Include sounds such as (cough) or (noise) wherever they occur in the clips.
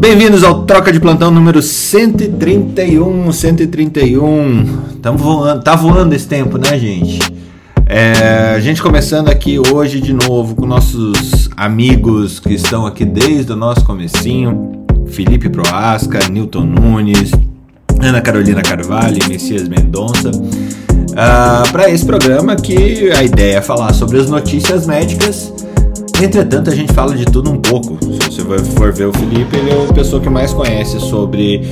Bem-vindos ao Troca de Plantão número 131, 131. Tamo voando, tá voando esse tempo, né, gente? É, a gente começando aqui hoje de novo com nossos amigos que estão aqui desde o nosso comecinho. Felipe Proasca, Newton Nunes, Ana Carolina Carvalho e Messias Mendonça. Uh, Para esse programa que a ideia é falar sobre as notícias médicas Entretanto, a gente fala de tudo um pouco. Se você for ver o Felipe, ele é a pessoa que mais conhece sobre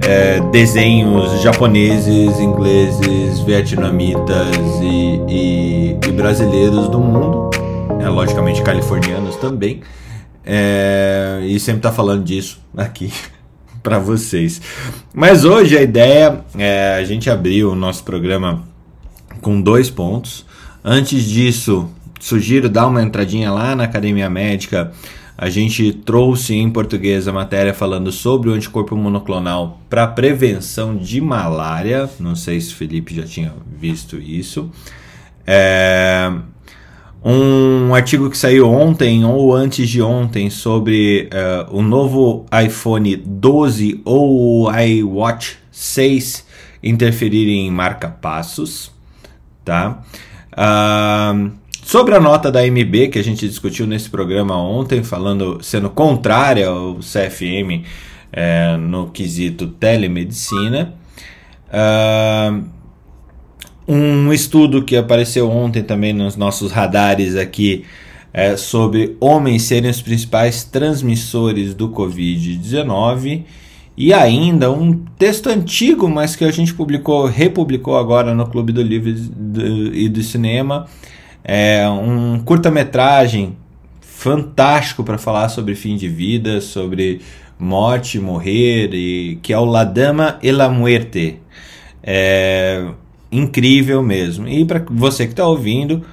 é, desenhos japoneses, ingleses, vietnamitas e, e, e brasileiros do mundo. É, logicamente, californianos também. É, e sempre tá falando disso aqui (laughs) para vocês. Mas hoje a ideia é a gente abrir o nosso programa com dois pontos. Antes disso, sugiro dar uma entradinha lá na Academia Médica. A gente trouxe em português a matéria falando sobre o anticorpo monoclonal para prevenção de malária. Não sei se o Felipe já tinha visto isso. É um artigo que saiu ontem ou antes de ontem sobre uh, o novo iPhone 12 ou o iWatch 6 interferirem em marca-passos. Tá? Uh, Sobre a nota da MB que a gente discutiu nesse programa ontem, falando sendo contrária ao CFM é, no quesito telemedicina. Uh, um estudo que apareceu ontem também nos nossos radares aqui é, sobre homens serem os principais transmissores do Covid-19 e ainda um texto antigo, mas que a gente publicou, republicou agora no Clube do Livro e do Cinema, é um curta-metragem fantástico para falar sobre fim de vida, sobre morte, morrer, e que é o La Dama e la Muerte. É incrível mesmo. E para você que está ouvindo,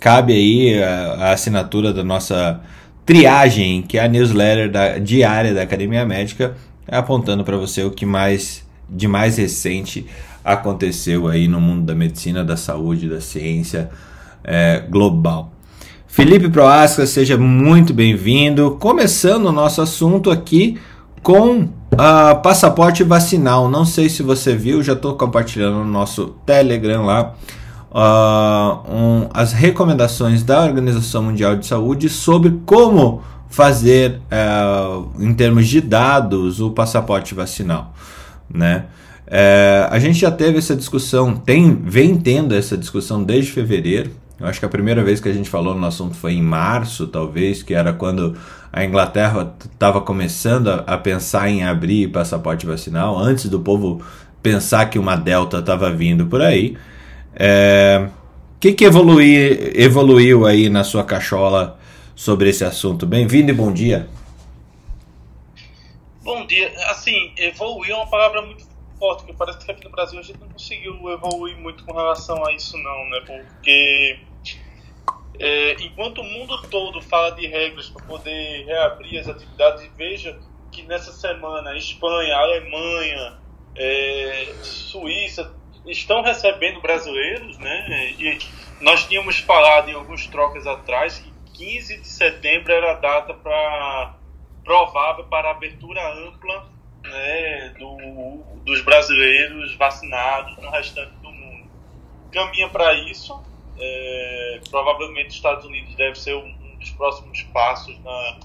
cabe aí a, a, assinatura da nossa triagem, que é a newsletter da, diária da Academia Médica, apontando para você o que mais de mais recente aconteceu aí no mundo da medicina, da saúde, da ciência é, global. Felipe Proasca, seja muito bem-vindo. Começando o nosso assunto aqui com uh, passaporte vacinal. Não sei se você viu, já estou compartilhando no nosso Telegram lá uh, um, as recomendações da Organização Mundial de Saúde sobre como fazer, uh, em termos de dados, o passaporte vacinal, né? É, a gente já teve essa discussão, tem, vem tendo essa discussão desde fevereiro. Eu acho que a primeira vez que a gente falou no assunto foi em março, talvez, que era quando a Inglaterra estava começando a, a, pensar em abrir passaporte vacinal, antes do povo pensar que uma Delta estava vindo por aí. O é, que, que evolui, evoluiu aí na sua cachola sobre esse assunto? Bem-vindo e bom dia. Bom dia. Assim, evoluir é uma palavra muito forte, que parece que aqui no Brasil a gente não conseguiu evoluir muito com relação a isso não, né? Porque é, enquanto o mundo todo fala de regras para poder reabrir as atividades, veja que nessa semana Espanha, Alemanha, é, Suíça estão recebendo brasileiros, né? E nós tínhamos falado em alguns trocas atrás que 15 de setembro era a data para provável para a abertura ampla né, do, dos brasileiros vacinados no restante do mundo. Caminha para isso provavelmente os Estados Unidos deve ser um, dos próximos passos na,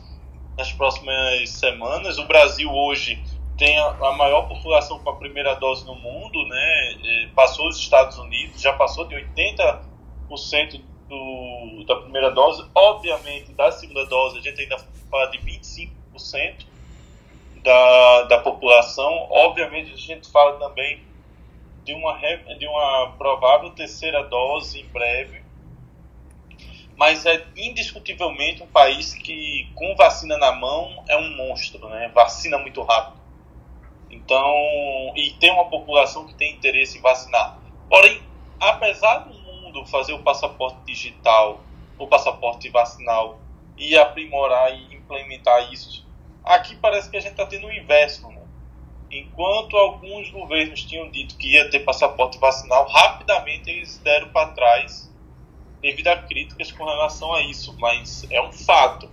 nas próximas semanas. O Brasil hoje tem a, a, maior população com a primeira dose no mundo, né? Passou os Estados Unidos, já passou de 80% do, da primeira dose. Obviamente, da segunda dose, a gente ainda fala de 25% da, da população. Obviamente, a gente fala também de uma, de uma provável terceira dose em breve. Mas é indiscutivelmente um país que, com vacina na mão, é um monstro, né? Vacina muito rápido. Então, e tem uma população que tem interesse em vacinar. Porém, apesar do mundo fazer o passaporte digital, o passaporte vacinal, e aprimorar e implementar isso, aqui parece que a gente está tendo o inverso? Enquanto alguns governos tinham dito que ia ter passaporte vacinal, rapidamente eles deram para trás devido a críticas com relação a isso, mas é um fato.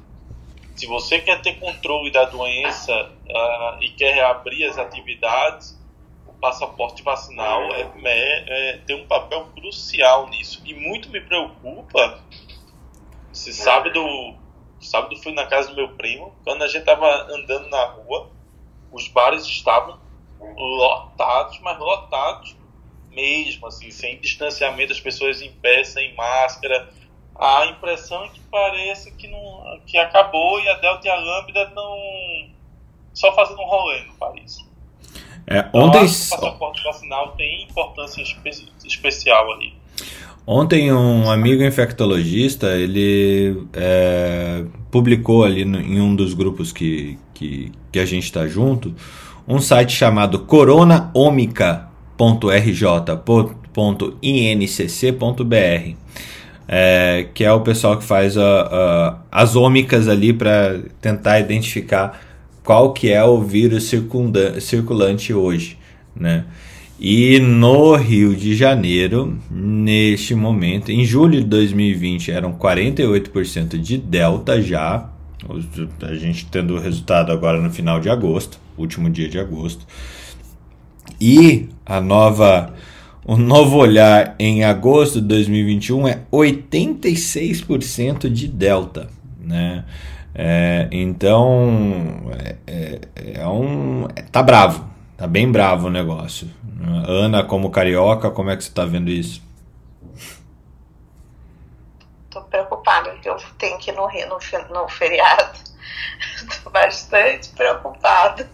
Se você quer ter controle da doença uh, e quer reabrir as atividades, o passaporte vacinal é, é, é, tem um papel crucial nisso. E muito me preocupa. Você sabe do sábado fui na casa do meu primo, quando a gente tava andando na rua, os bares estavam lotados, mas lotados mesmo, assim, sem distanciamento, as pessoas em pé, sem máscara. A impressão é que parece que, não, que acabou e a Delta e a Lambda estão só fazendo um rolê no país. É, ontem... o passaporte vacinal tem importância espe especial ali. Ontem um amigo infectologista, ele é, publicou ali no, em um dos grupos que, que, que a gente está junto, um site chamado coronarj.incc.br, é, que é o pessoal que faz a, a, as ômicas ali para tentar identificar qual que é o vírus circulante hoje, né? E no Rio de Janeiro, neste momento, em julho de 2020, eram 48% de Delta já. A gente tendo o resultado agora no final de agosto, último dia de agosto. E a nova, o novo olhar em agosto de 2021 é 86% de Delta, né? É, então, é, é, é um. Tá bravo, tá bem bravo o negócio. Ana, como carioca, como é que você está vendo isso? Estou preocupada, porque eu tenho que ir no, no, no feriado. (laughs) Estou bastante preocupada.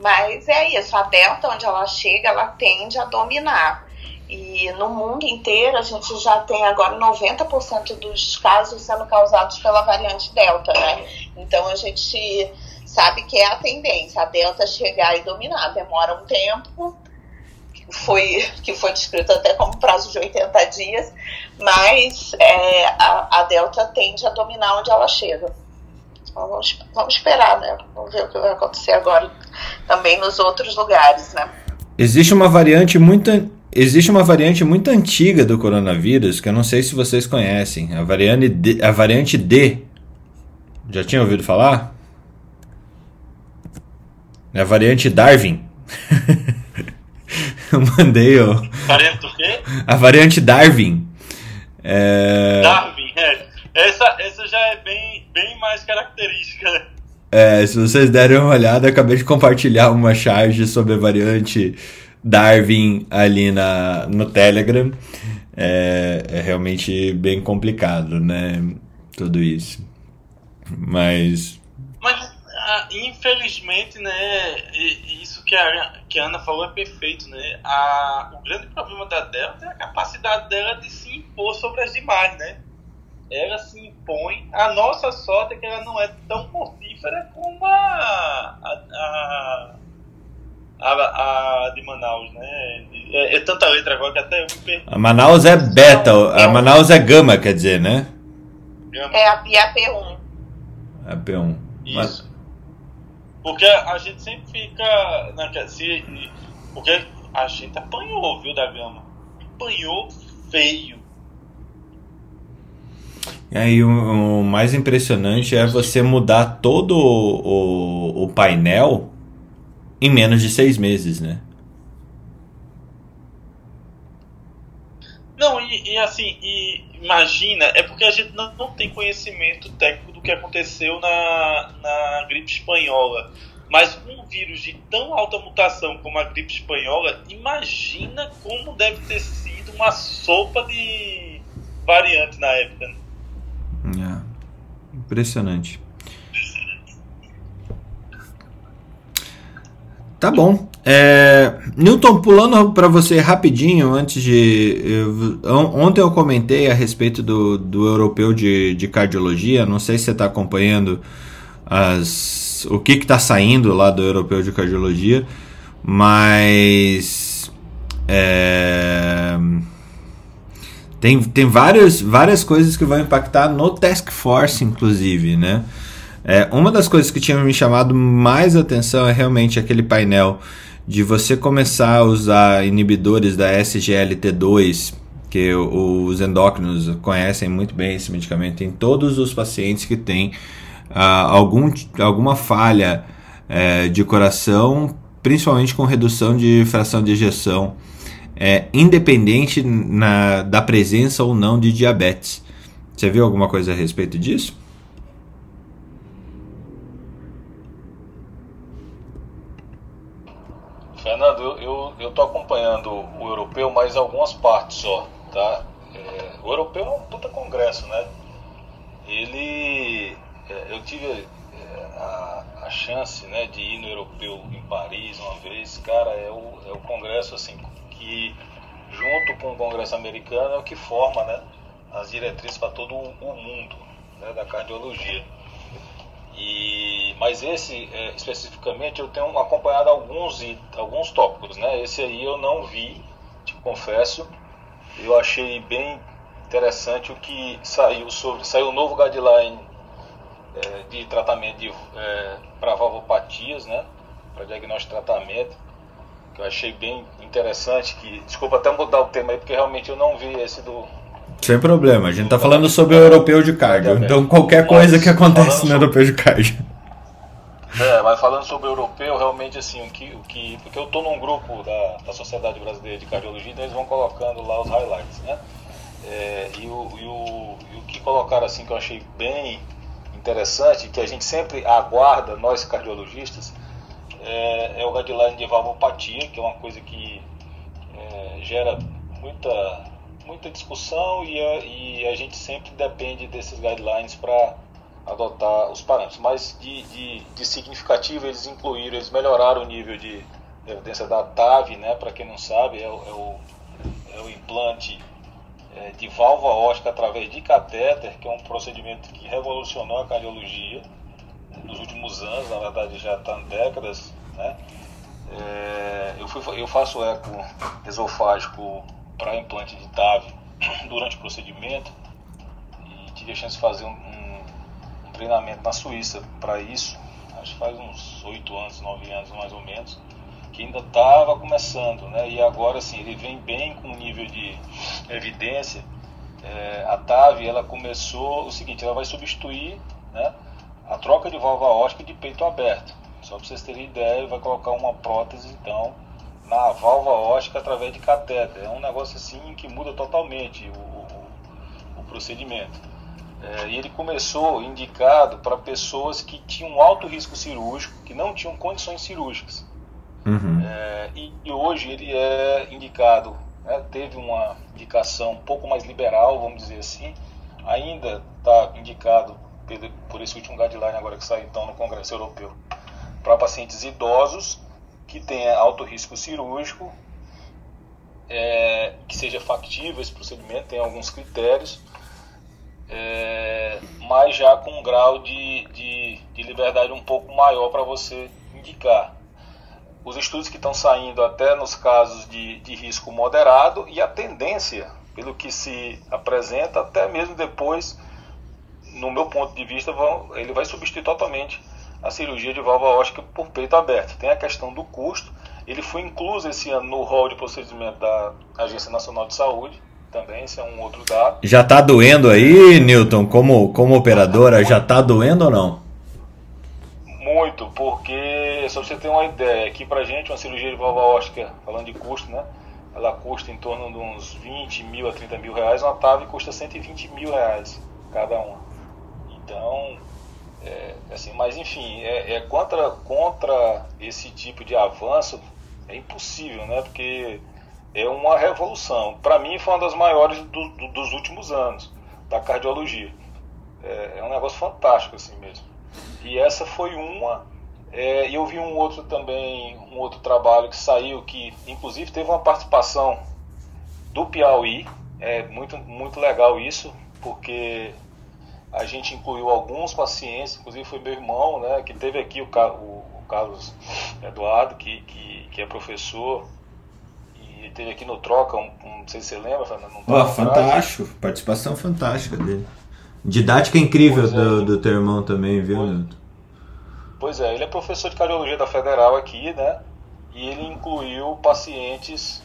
Mas é isso, a Delta, onde ela chega, ela tende a dominar. E no mundo inteiro, a gente já tem agora 90% dos casos sendo causados pela variante Delta, né? Então a gente sabe que é a tendência, a Delta chegar e dominar. Demora um tempo, foi, que foi descrito até como prazo de 80 dias, mas é, a, a, Delta tende a dominar onde ela chega. Então, vamos, vamos esperar, né? Vamos ver o que vai acontecer agora também nos outros lugares, né? Existe uma variante muito existe uma variante muito antiga do coronavírus que eu não sei se vocês conhecem, a variante D, a variante D. Já tinha ouvido falar? É a variante Darwin. (laughs) eu mandei o. Variante do quê? A variante Darwin. É... Darwin, é. Essa, essa já é bem, bem mais característica, né? É, se vocês derem uma olhada, acabei de compartilhar uma charge sobre a variante Darwin ali na, no Telegram. É, é realmente bem complicado, né? Tudo isso. Mas. Ah, infelizmente, né? Isso que a, que a Ana falou é perfeito, né? A, o grande problema da Delta é a capacidade dela de se impor sobre as demais, né? Ela se impõe. A nossa sorte é que ela não é tão mortífera como a, a, a, a de Manaus, né? É, é, tanta letra agora que até eu me perdi. A Manaus é beta, a Manaus é gama, quer dizer, né? Gama. É a, e a P1. A P1. Isso. Mas... Porque a gente sempre fica. Né, se, porque a gente apanhou, viu, da gama. Apanhou feio. E aí o, o, mais impressionante é você mudar todo o, o, o, painel em menos de seis meses, né? Não, e, e assim, e imagina, é porque a gente não, não tem conhecimento técnico do que aconteceu na, na gripe espanhola. Mas um vírus de tão alta mutação como a gripe espanhola, imagina como deve ter sido uma sopa de variante na época. É. Impressionante. Tá bom. É, Newton, pulando para você rapidinho, antes de. Eu, ontem eu comentei a respeito do, do europeu de, de cardiologia. Não sei se você está acompanhando as, o que está saindo lá do europeu de cardiologia, mas. É, tem, tem várias, várias coisas que vão impactar no Task Force, inclusive, né? É, uma das coisas que tinha me chamado mais atenção é realmente aquele painel de você começar a usar inibidores da SGLT2, que os endócrinos conhecem muito bem esse medicamento em todos os pacientes que têm ah, algum, alguma falha é, de coração, principalmente com redução de fração de ejeção, é, independente na, da presença ou não de diabetes. Você viu alguma coisa a respeito disso? Fernando, eu, eu, tô acompanhando o europeu, mas algumas partes só, tá? É, o europeu é um puta congresso, né? Ele, é, eu tive é, a, a chance, né, de ir no europeu em Paris uma vez, cara, é o, é o congresso, assim, que junto com o congresso americano é o que forma, né, as diretrizes para todo o mundo, né, da cardiologia. E, mas esse, é, especificamente, eu tenho acompanhado alguns, alguns tópicos, né? Esse aí eu não vi, te confesso. Eu achei bem interessante o que saiu sobre saiu o novo guideline é, de tratamento de, é, para valvopatias, né? Para diagnóstico e tratamento. Que eu achei bem interessante. Que, desculpa até mudar o tema aí, porque realmente eu não vi esse do, sem problema, a gente tá falando sobre o europeu de cardio. Então qualquer coisa que acontece no europeu de cardio. É, mas falando sobre o europeu, realmente assim, o que, o que porque eu tô num grupo da, da Sociedade Brasileira de Cardiologia, então eles vão colocando lá os highlights, né? É, e, o, e, o, e o que colocaram assim que eu achei bem interessante, que a gente sempre aguarda, nós cardiologistas, é, é o guideline de valvopatia, que é uma coisa que é, gera muita muita discussão e a, e a gente sempre depende desses guidelines para adotar os parâmetros. Mas de, de, de, significativo eles incluíram, eles melhoraram o nível de evidência da TAV, né? Para quem não sabe, é o, é o, é o implante é, de válvula ótica através de catéter, que é um procedimento que revolucionou a cardiologia nos últimos anos, na verdade já está em décadas, né? É, eu, fui, eu faço eco esofágico para implante de TAV (clears throat) durante o procedimento e tive a chance de fazer um, um, um treinamento na Suíça para isso, acho que faz uns 8 anos, 9 anos mais ou menos, que ainda estava começando, né? E agora sim, ele vem bem com nível de evidência. É, a TAV ela começou o seguinte, ela vai substituir né, a troca de válvula ótica de peito aberto. Só para vocês terem ideia, vai colocar uma prótese então na válvula ótica através de catéter. É um negócio assim que muda totalmente o, o, o procedimento. É, e ele começou indicado para pessoas que tinham alto risco cirúrgico, que não tinham condições cirúrgicas. Uhum. É, e, e, hoje ele é indicado, né, teve uma indicação um pouco mais liberal, vamos dizer assim, ainda está indicado por, por esse último guideline agora que sai então no Congresso Europeu, para pacientes idosos que tenha alto risco cirúrgico, é, que seja factível esse procedimento, tem alguns critérios, é, mas já com um grau de, de, de liberdade um pouco maior para você indicar. Os estudos que estão saindo até nos casos de, de risco moderado e a tendência, pelo que se apresenta, até mesmo depois, no meu ponto de vista, vão, ele vai substituir totalmente a cirurgia de válvula óstica por peito aberto. Tem a questão do custo. Ele foi incluso esse ano no rol de procedimento da Agência Nacional de Saúde. Também, esse é um outro dado. Já está doendo aí, Newton, como, como operadora? Já está doendo ou não? Muito, porque, só você ter uma ideia, aqui pra gente uma cirurgia de válvula óstica, falando de custo, né? Ela custa em torno de uns 20 mil a 30 mil reais, uma TAV custa 120 mil reais cada uma. Então, é, assim, mas enfim, é, é, contra, contra esse tipo de avanço é impossível, né? Porque é uma revolução. Para mim foi uma das maiores do, do, dos últimos anos da cardiologia. É, é, um negócio fantástico assim mesmo. E essa foi uma. É, e eu vi um outro também, um outro trabalho que saiu que, inclusive, teve uma participação do Piauí. É muito, muito legal isso, porque a gente incluiu alguns pacientes, inclusive foi meu irmão, né, que teve aqui o, o, o Carlos Eduardo, que, que, que, é professor, e teve aqui no Troca, um, um, não sei se você lembra, não oh, fantástico, participação fantástica dele. Didática incrível do, é, do teu irmão também, viu, pois, pois é, ele é professor de cardiologia da Federal aqui, né, e ele incluiu pacientes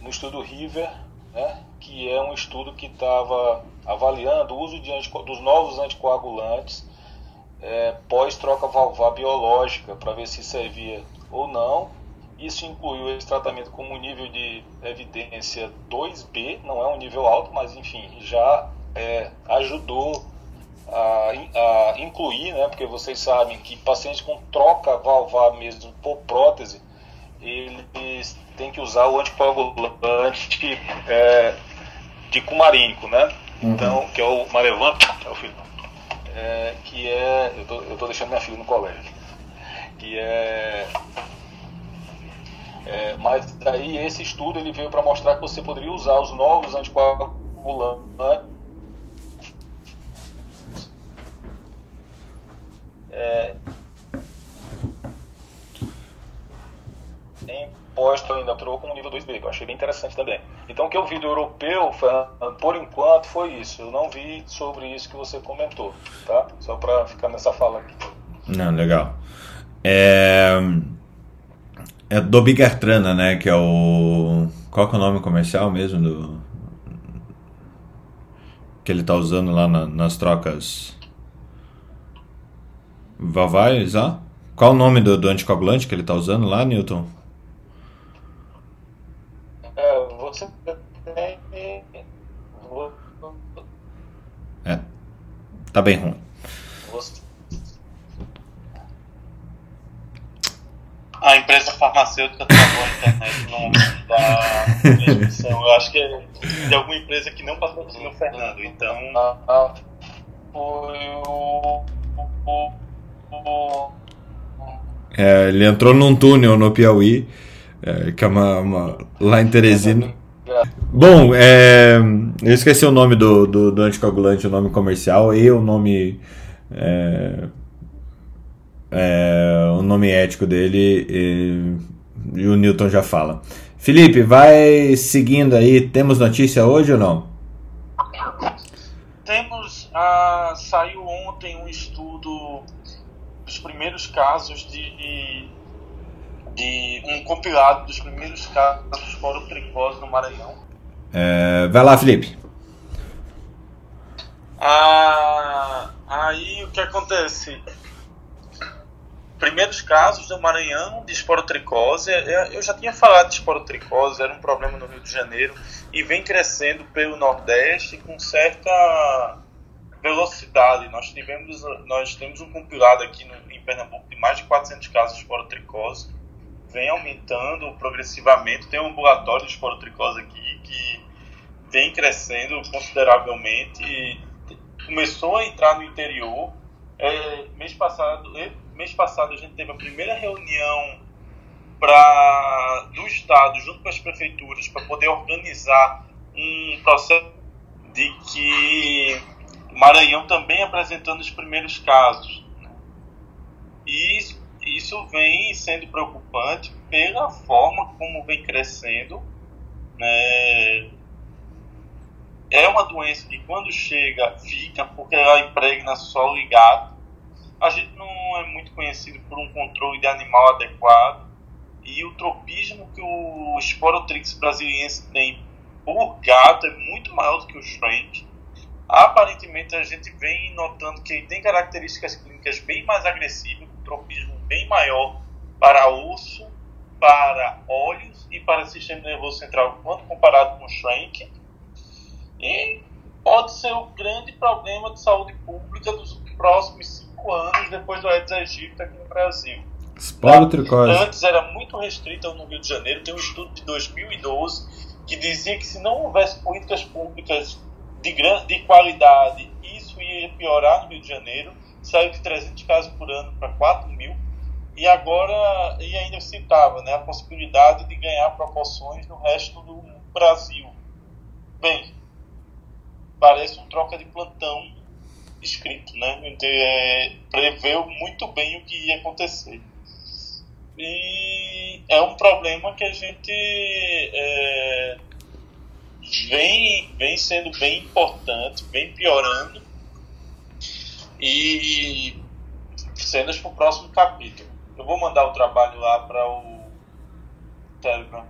no estudo River, né, que é um estudo que estava avaliando o uso de dos novos anticoagulantes é, pós-troca valvar biológica para ver se servia ou não. Isso incluiu esse tratamento como nível de evidência 2B, não é um nível alto, mas enfim, já é, ajudou a, a, incluir, né, porque vocês sabem que pacientes com troca valvar mesmo por prótese, eles têm que usar o anticoagulante é, de cumarínico, né? Uhum. Então, que é o Marevan, é o filho, é, que é, eu tô, eu tô deixando minha filha no colégio, que é é, mas aí esse estudo ele veio para mostrar que você poderia usar os novos anticoagulantes é, em posto ainda entrou com o nível 2B, que eu achei bem interessante também. Então o que eu vi do europeu, por enquanto, foi isso. Eu não vi sobre isso que você comentou, tá? Só para ficar nessa fala aqui. Não, legal. É... É do Bigartrana, né? Que é o. Qual que é o nome comercial mesmo do. Que ele tá usando lá na, nas trocas. Vavais, ó. Qual o nome do, do anticoagulante que ele tá usando lá, Newton? Tá bem ruim. a empresa farmacêutica travou a internet no momento da transmissão. Eu acho que é de alguma empresa que não patrocina o Fernando. Então. Foi o. É, ele entrou num túnel no Piauí, é, que é uma, uma, lá em Teresina. Bom, é, eu esqueci o nome do, do, do anticoagulante, o nome comercial e o nome é, é, o nome ético dele e, e, o Newton já fala. Felipe, vai seguindo aí. Temos notícia hoje ou não? Temos. Ah, saiu ontem um estudo dos primeiros casos de, de um compilado dos primeiros casos de esporotricose no Maranhão. É, vai lá, Felipe. Ah, aí o que acontece? primeiros casos do Maranhão de esporotricose. Eu já tinha falado de esporotricose, era um problema no Rio de Janeiro e vem crescendo pelo Nordeste com certa velocidade. Nós tivemos, nós temos um compilado aqui no, em Pernambuco de mais de 400 casos de esporotricose, vem aumentando progressivamente. Tem um ambulatório de esporotricose aqui que vem crescendo consideravelmente. Começou a entrar no interior. É, mês passado, mês passado a gente teve a primeira reunião para do estado junto com as prefeituras para poder organizar um processo de que Maranhão também apresentando os primeiros casos e isso, isso vem sendo preocupante pela forma como vem crescendo né? é uma doença que quando chega fica porque ela impregna solo e gato a gente não é muito conhecido por um controle de animal adequado e o tropismo que o Sporotrix brasiliense tem por gato é muito maior do que o Shrank. Aparentemente a gente vem notando que ele tem características clínicas bem mais agressivas, um tropismo bem maior para osso, para olhos e para sistema nervoso central quando comparado com o Shrank. E pode ser o grande problema de saúde pública dos próximos cinco anos depois do Aedes aegypti aqui no Brasil. Esporotricose. Antes era muito restrita no Rio de Janeiro. Tem um estudo de 2012 que dizia que se não houvesse políticas públicas de, grande, de qualidade, isso ia piorar no Rio de Janeiro. Saiu de 300 casos por ano para 4 mil. E agora, e ainda citava né, a possibilidade de ganhar proporções no resto do Brasil. Bem, parece um troca de plantão escrito, né? É, preveu muito bem o que ia acontecer. E é um problema que a gente é, vem, vem sendo bem importante, vem piorando e cenas para o próximo capítulo. Eu vou mandar o trabalho lá para o Telegram.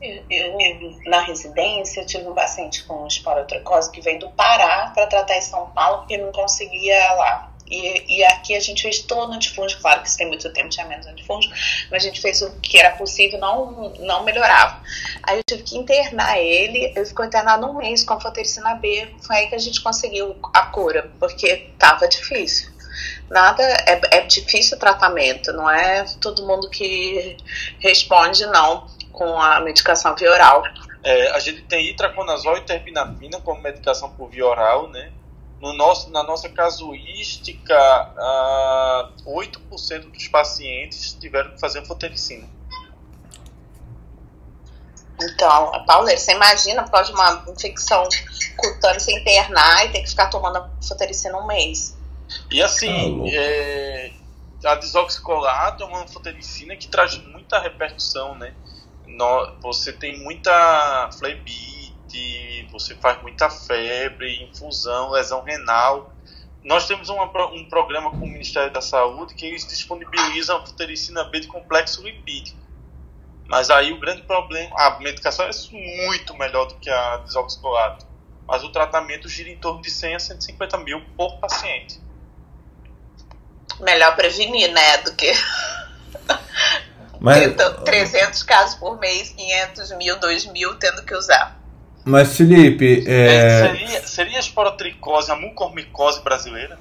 Eu, na residência, eu tive um paciente com esporotricose que veio do Pará para tratar em São Paulo porque não conseguia lá. E, e aqui a gente fez todo antifúngico, claro que isso tem muito tempo, tinha menos antifúngico, mas a gente fez o que era possível, não, não melhorava. Aí eu tive que internar ele, ele ficou internado um mês com a fotericina B, foi aí que a gente conseguiu a cura, porque tava difícil. Nada, é, é difícil o tratamento, não é todo mundo que responde não com a medicação via oral. É, a gente tem itraconazol e terpinafina como medicação por via oral, né? No nosso, na nossa casuística, uh, 8% dos pacientes tiveram que fazer fotericina. Então, Paulo, você imagina, por causa de uma infecção cutânea, você internar e ter que ficar tomando fotericina um mês. E assim, ah, é, a desoxicolato é uma fotericina que traz muita repercussão, né? No, você tem muita flebite, você faz muita febre, infusão, lesão renal. Nós temos uma, um programa com o Ministério da Saúde que eles disponibilizam a futericina B de complexo lipídico. Mas aí o grande problema, a medicação é muito melhor do que a desoxicolato, mas o tratamento gira em torno de 100 a 150 mil por paciente. Melhor prevenir, né, do que (laughs) mas, 300 casos por mês, 500 mil, 2 mil tendo que usar. Mas, Felipe. É... Seria, seria a esporotricose a mucormicose brasileira?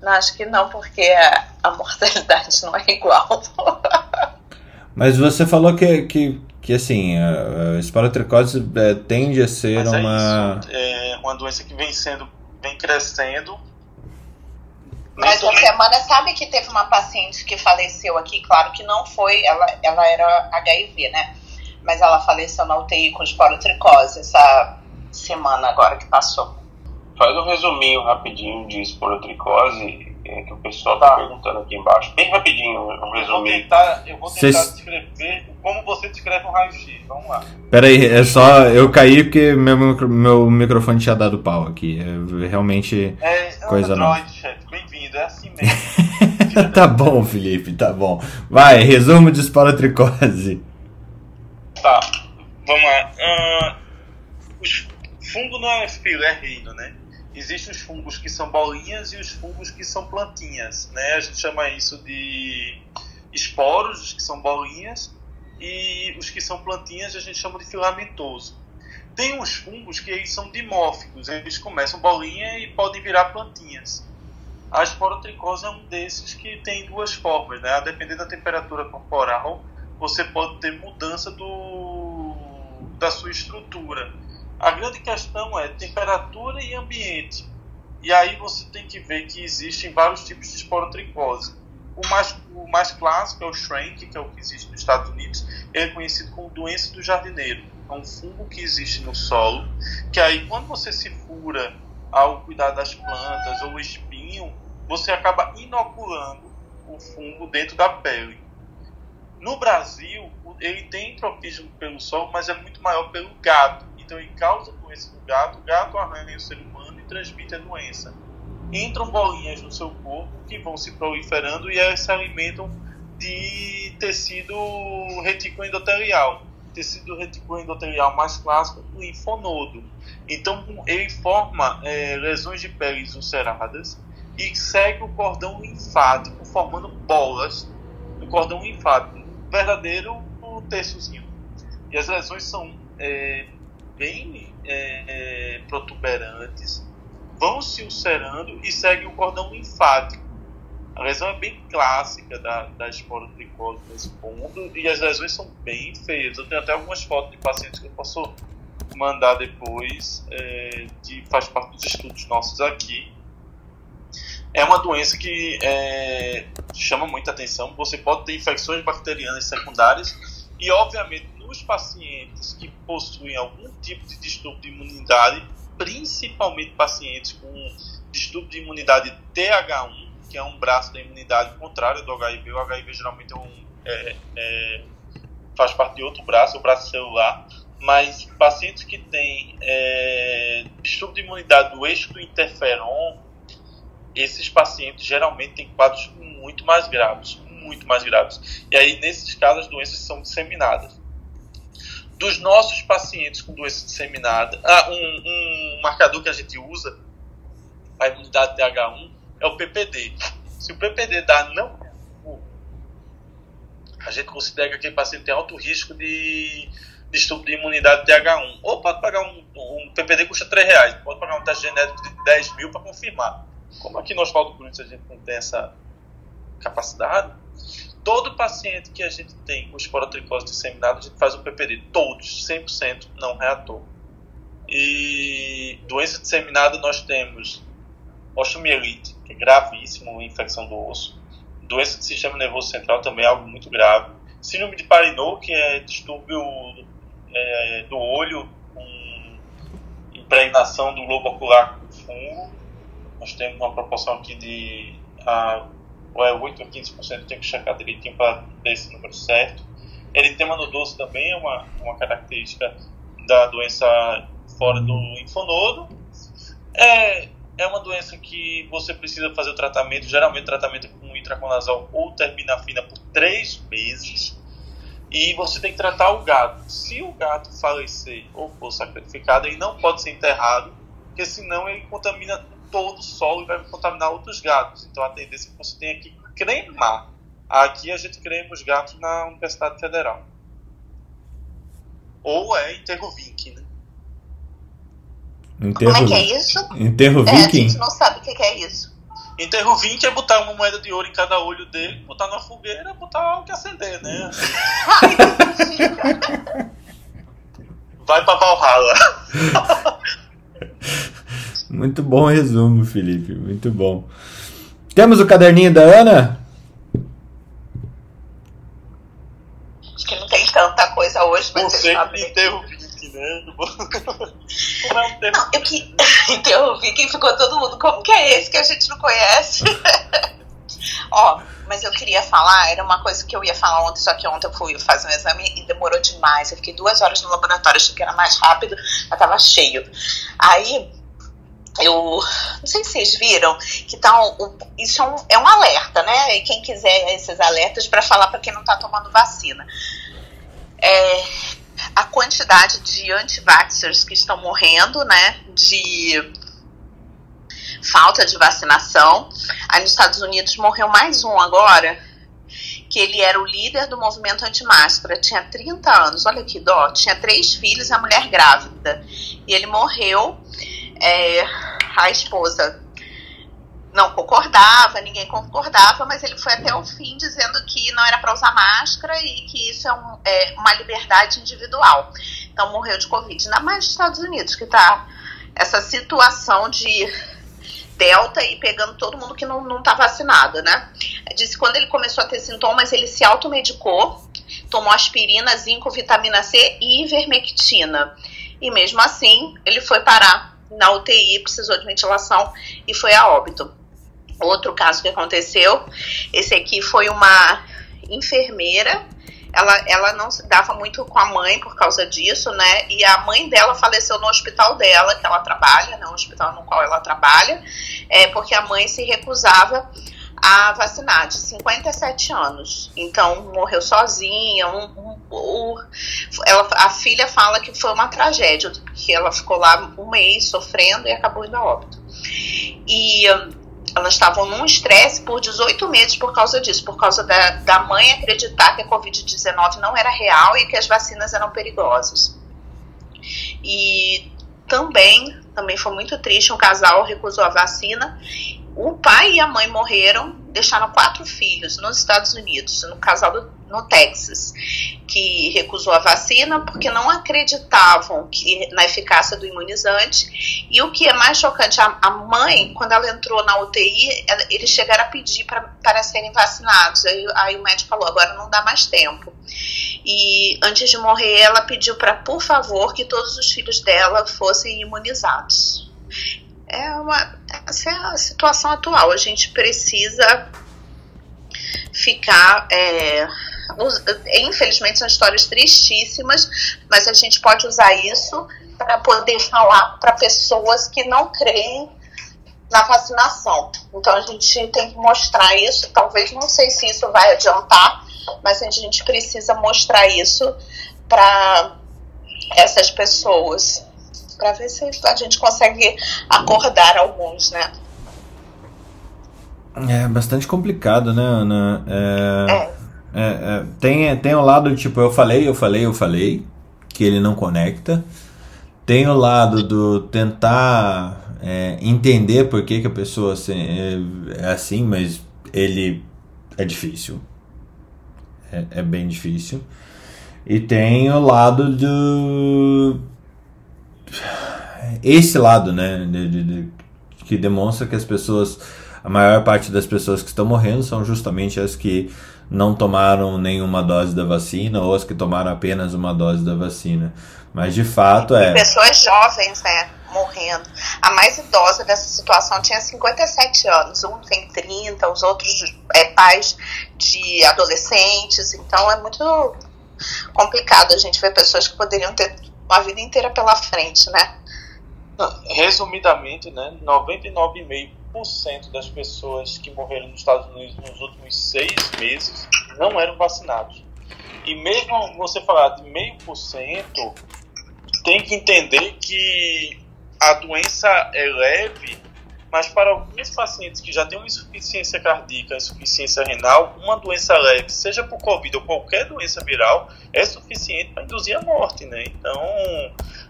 Não, acho que não, porque a, a mortalidade não é igual. (laughs) Mas você falou que, que, que assim, a, esporotricose é, tende a ser Mas uma. É, é uma doença que vem sendo, vem crescendo mas essa semana, sabe que teve uma paciente que faleceu aqui, claro que não foi, ela, ela era HIV, né? Mas ela faleceu na UTI com esporotricose essa semana agora que passou. Faz um resuminho rapidinho de esporotricose, é, que o pessoal tá perguntando aqui embaixo. Bem rapidinho, um. Eu vou tentar, eu vou tentar Cês... descrever como você descreve um raio-x. Vamos lá. Peraí, é só. Eu caí porque meu, meu microfone tinha dado pau aqui. É realmente é, coisa Android, não. Chat, bem-vindo, é assim (laughs) mesmo. tá bom, Felipe, tá bom. Vai, resumo de esporotricose. Tá, vamos lá. Uh, os fungo não é filho, é reino, né? Existem os fungos que são bolinhas e os fungos que são plantinhas, né? A gente chama isso de esporos, os que são bolinhas, e os que são plantinhas a gente chama de filamentoso. Tem uns fungos que eles são dimórficos, eles começam bolinha e podem virar plantinhas. A esporotricose é um desses que tem duas formas, né? A depender da temperatura corporal, você pode ter mudança do, da sua estrutura. A grande questão é temperatura e ambiente. E aí você tem que ver que existem vários tipos de esporotricose. O mais, o mais clássico é o Shrank, que é o que existe nos Estados Unidos. Ele é conhecido como doença do jardineiro. É um fungo que existe no solo, que aí quando você se fura ao cuidar das plantas ou espinho, você acaba inoculando o fungo dentro da pele. No Brasil, ele tem tropismo pelo solo, mas é muito maior pelo gato. Então ele causa doença no gato, o gato arranha o ser humano e transmite a doença. Entram bolinhas no seu corpo que vão se proliferando e elas se alimentam de tecido retículo endotelial tecido reticular endotelial mais clássico, o linfonodo. Então, ele forma é, lesões de peles ulceradas e segue o cordão linfático, formando bolas no cordão linfático, um verdadeiro terçozinho. E as lesões são é, bem é, é protuberantes, vão se ulcerando e seguem o cordão linfático. A lesão é bem clássica da, da esporotricose nesse ponto e as lesões são bem feias. Eu tenho até algumas fotos de pacientes que eu posso mandar depois, é, que faz parte dos estudos nossos aqui. É uma doença que é, chama muita atenção. Você pode ter infecções bacterianas secundárias e, obviamente, nos pacientes que possuem algum tipo de distúrbio de imunidade, principalmente pacientes com distúrbio de imunidade TH1, que é um braço da imunidade contrário do HIV. O HIV geralmente é um, é, é, faz parte de outro braço, o braço celular. Mas pacientes que têm é, distúrbio de imunidade do eixo do interferon, esses pacientes geralmente têm quadros muito mais graves, muito mais graves. E aí, nesses casos, as doenças são disseminadas. Dos nossos pacientes com doença disseminada, ah, um, um marcador que a gente usa a imunidade de H1 é o PPD. Se o PPD dá não a gente considera que aquele paciente tem alto risco de distúrbio de imunidade de H1. Ou pode pagar um, um PPD custa 3 reais, pode pagar um teste genético de 10 mil para confirmar. Como aqui no Hospital do a gente não tem essa capacidade, todo paciente que a gente tem com esporotricose disseminada, a gente faz o PPD, todos, 100% não reator. E doença disseminada nós temos osteomielite, que é gravíssimo, infecção do osso. Doença do sistema nervoso central também é algo muito grave. Síndrome de Parinot, que é distúrbio é, do olho com impregnação do globo ocular com fungo. Nós temos uma proporção aqui de a, ou é 8 ou 15%, tem que checar direitinho para ter esse número certo. Eritema nodoso também é uma, uma característica da doença fora do linfonodo. É, é uma doença que você precisa fazer o tratamento, geralmente tratamento é com itraconazol ou terminafina por três meses. E você tem que tratar o gato. Se o gato falecer ou for sacrificado, ele não pode ser enterrado, porque senão ele contamina todo o solo e vai contaminar outros gatos. Então a tendência é que você tenha que cremar. Aqui a gente crema os gatos na Universidade Federal. Ou é enterro viking, né? Enterro... Como é que é isso? Enterro viking? É, a gente não sabe o que é isso. Enterro 20 é botar uma moeda de ouro em cada olho dele, botar na fogueira, botar algo que acender, né? (laughs) Vai pra Valhalla. (laughs) Muito bom resumo, Felipe. Muito bom. Temos o caderninho da Ana? Acho que não tem tanta coisa hoje, mas você sabe. Enterro 20 né? Como (laughs) é um termo? Não, eu que (laughs) interrompi, quem ficou todo mundo, como que é esse que a gente não conhece? (laughs) Ó, mas eu queria falar, era uma coisa que eu ia falar ontem, só que ontem eu fui fazer um exame e demorou demais. Eu fiquei duas horas no laboratório, achei que era mais rápido, mas tava cheio. Aí eu não sei se vocês viram que tá um, isso é um, é um alerta, né? E quem quiser esses alertas para falar para quem não está tomando vacina. É, a quantidade de anti-vaxxers que estão morrendo, né, de falta de vacinação. Aí nos Estados Unidos morreu mais um agora, que ele era o líder do movimento anti-máscara, tinha 30 anos, olha que dó, tinha três filhos e a mulher grávida. E ele morreu, é, a esposa não concordava, ninguém concordava, mas ele foi até o fim dizendo que não era para usar máscara e que isso é, um, é, uma liberdade individual. Então morreu de Covid. Ainda mais nos Estados Unidos, que está essa situação de Delta e pegando todo mundo que não, não tá vacinado, né? Disse que quando ele começou a ter sintomas, ele se automedicou, tomou aspirina, zinco, vitamina C e ivermectina. E mesmo assim, ele foi parar na UTI, precisou de ventilação e foi a óbito. Outro caso que aconteceu, esse aqui foi uma enfermeira, ela, ela não se dava muito com a mãe por causa disso, né? E a mãe dela faleceu no hospital dela, que ela trabalha, né? O hospital no qual ela trabalha, é, porque a mãe se recusava a vacinar, de 57 anos. Então, morreu sozinha. Um, um, um, ela, a filha fala que foi uma tragédia, que ela ficou lá um mês sofrendo e acabou indo a óbito. E elas estavam num estresse por 18 meses por causa disso, por causa da, da mãe acreditar que a Covid-19 não era real e que as vacinas eram perigosas. E também, também foi muito triste, um casal recusou a vacina. O pai e a mãe morreram, deixaram quatro filhos nos Estados Unidos, no casal do, no Texas, que recusou a vacina porque não acreditavam que, na eficácia do imunizante. E o que é mais chocante, a, a mãe, quando ela entrou na UTI, ela, eles chegaram a pedir para serem vacinados. Aí, aí o médico falou: agora não dá mais tempo. E antes de morrer, ela pediu para, por favor, que todos os filhos dela fossem imunizados. É uma, essa é a situação atual. A gente precisa ficar. É, infelizmente são histórias tristíssimas, mas a gente pode usar isso para poder falar para pessoas que não creem na vacinação. Então a gente tem que mostrar isso. Talvez não sei se isso vai adiantar, mas a gente precisa mostrar isso para essas pessoas para ver se a gente consegue acordar alguns, né? É bastante complicado, né, Ana? É, é. É, é, tem, tem o lado tipo, eu falei, eu falei, eu falei, que ele não conecta. Tem o lado do tentar é, entender por que, que a pessoa é, é assim, mas ele é difícil. É, é bem difícil. E tem o lado do. Esse lado, né? De, de, de, que demonstra que as pessoas. A maior parte das pessoas que estão morrendo são justamente as que não tomaram nenhuma dose da vacina ou as que tomaram apenas uma dose da vacina. Mas de fato é. Pessoas jovens, né? Morrendo. A mais idosa dessa situação tinha 57 anos, um tem 30, os outros é, pais de adolescentes. Então é muito complicado a gente ver pessoas que poderiam ter uma vida inteira pela frente, né? Resumidamente, né, 99,5% das pessoas que morreram nos Estados Unidos nos últimos seis meses não eram vacinados. E mesmo você falar de meio por cento, tem que entender que a doença é leve, mas para alguns pacientes que já têm uma insuficiência cardíaca, insuficiência renal, uma doença leve, seja por Covid ou qualquer doença viral, é suficiente para induzir a morte, né? Então,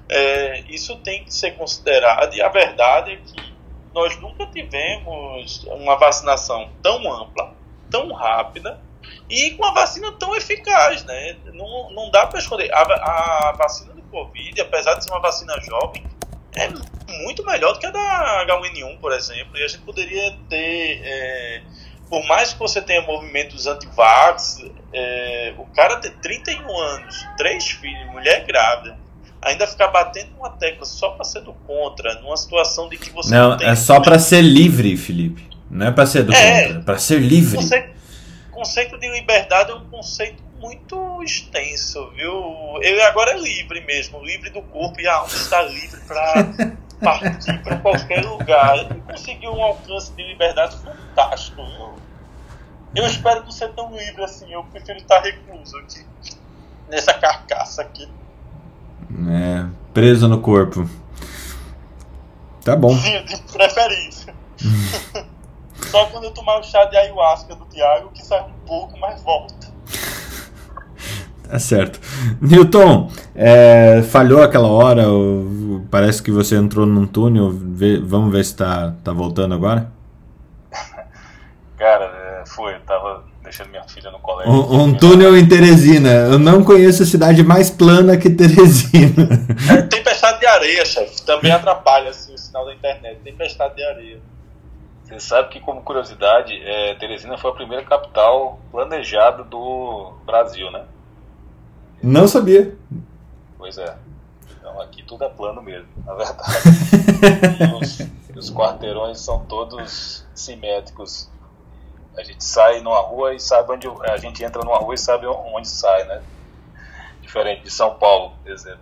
é, isso tem que ser considerado e a verdade é que nós nunca tivemos uma vacinação tão ampla, tão rápida e com uma vacina tão eficaz, né? Não, não dá para escolher. A, a vacina do Covid, apesar de ser uma vacina jovem, é muito melhor do que a da H1N1, por exemplo. E a gente poderia ter, é, por mais que você tenha movimentos anti-vax, é, o cara ter 31 anos, três filhos, mulher grávida, ainda ficar batendo uma tecla só para ser do contra, numa situação de que você não, não tem. É só para ser livre, Felipe. Não é para ser do é, contra, é para ser livre. O conceito, conceito de liberdade é um conceito muito extenso, viu? Ele agora é livre mesmo, livre do corpo e a alma está livre para (laughs) partir para qualquer lugar. Ele conseguiu um alcance de liberdade fantástico, viu? Eu espero não ser tão livre assim, eu prefiro estar recluso aqui, nessa carcaça aqui. É, preso no corpo. Tá bom. (laughs) De preferência. (laughs) Só quando eu tomar o chá de ayahuasca do Tiago, que sai um pouco, mas volta. Tá certo. Newton, é, falhou aquela hora, parece que você entrou num túnel, vê, vamos ver se tá, tá voltando agora? (laughs) Cara, é, foi, tava deixando minha filha no colégio. Um, um túnel em Teresina, eu não conheço a cidade mais plana que Teresina. É, tempestade de areia, chefe, também atrapalha assim, o sinal da internet, tempestade de areia. Você sabe que, como curiosidade, é, Teresina foi a primeira capital planejada do Brasil, né? Não sabia. Pois é. Então aqui tudo é plano mesmo, na verdade. (laughs) e os, os quarteirões são todos simétricos. A gente sai numa rua e sabe onde. A gente entra numa rua e sabe onde sai, né? Diferente de São Paulo, por exemplo.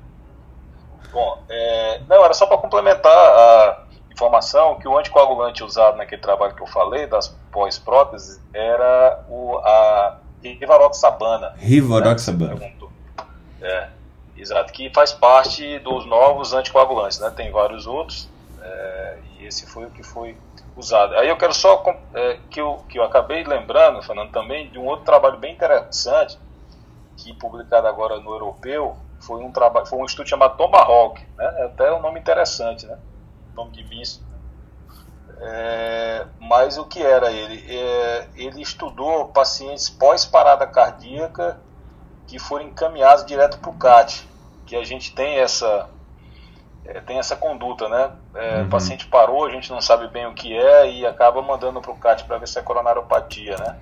Bom, é, não, era só para complementar a informação que o anticoagulante usado naquele trabalho que eu falei, das pós-próteses, era o, a rivaroxabana. Rivaroxabana. Né, é, exato, que faz parte dos novos anticoagulantes, né? Tem vários outros, é, e esse foi o que foi usado. Aí eu quero só é, que, eu, que eu acabei lembrando, falando também de um outro trabalho bem interessante, que publicado agora no Europeu, foi um trabalho, foi um estudo chamado Tomahawk, né? É até um nome interessante, né? Nome de visto. É, mas o que era ele? É, ele estudou pacientes pós-parada cardíaca que foram encaminhados direto para o CAT, que a gente tem essa é, tem essa conduta, né? É, uhum. O paciente parou, a gente não sabe bem o que é e acaba mandando para o CAT para ver se é coronariopatia, né?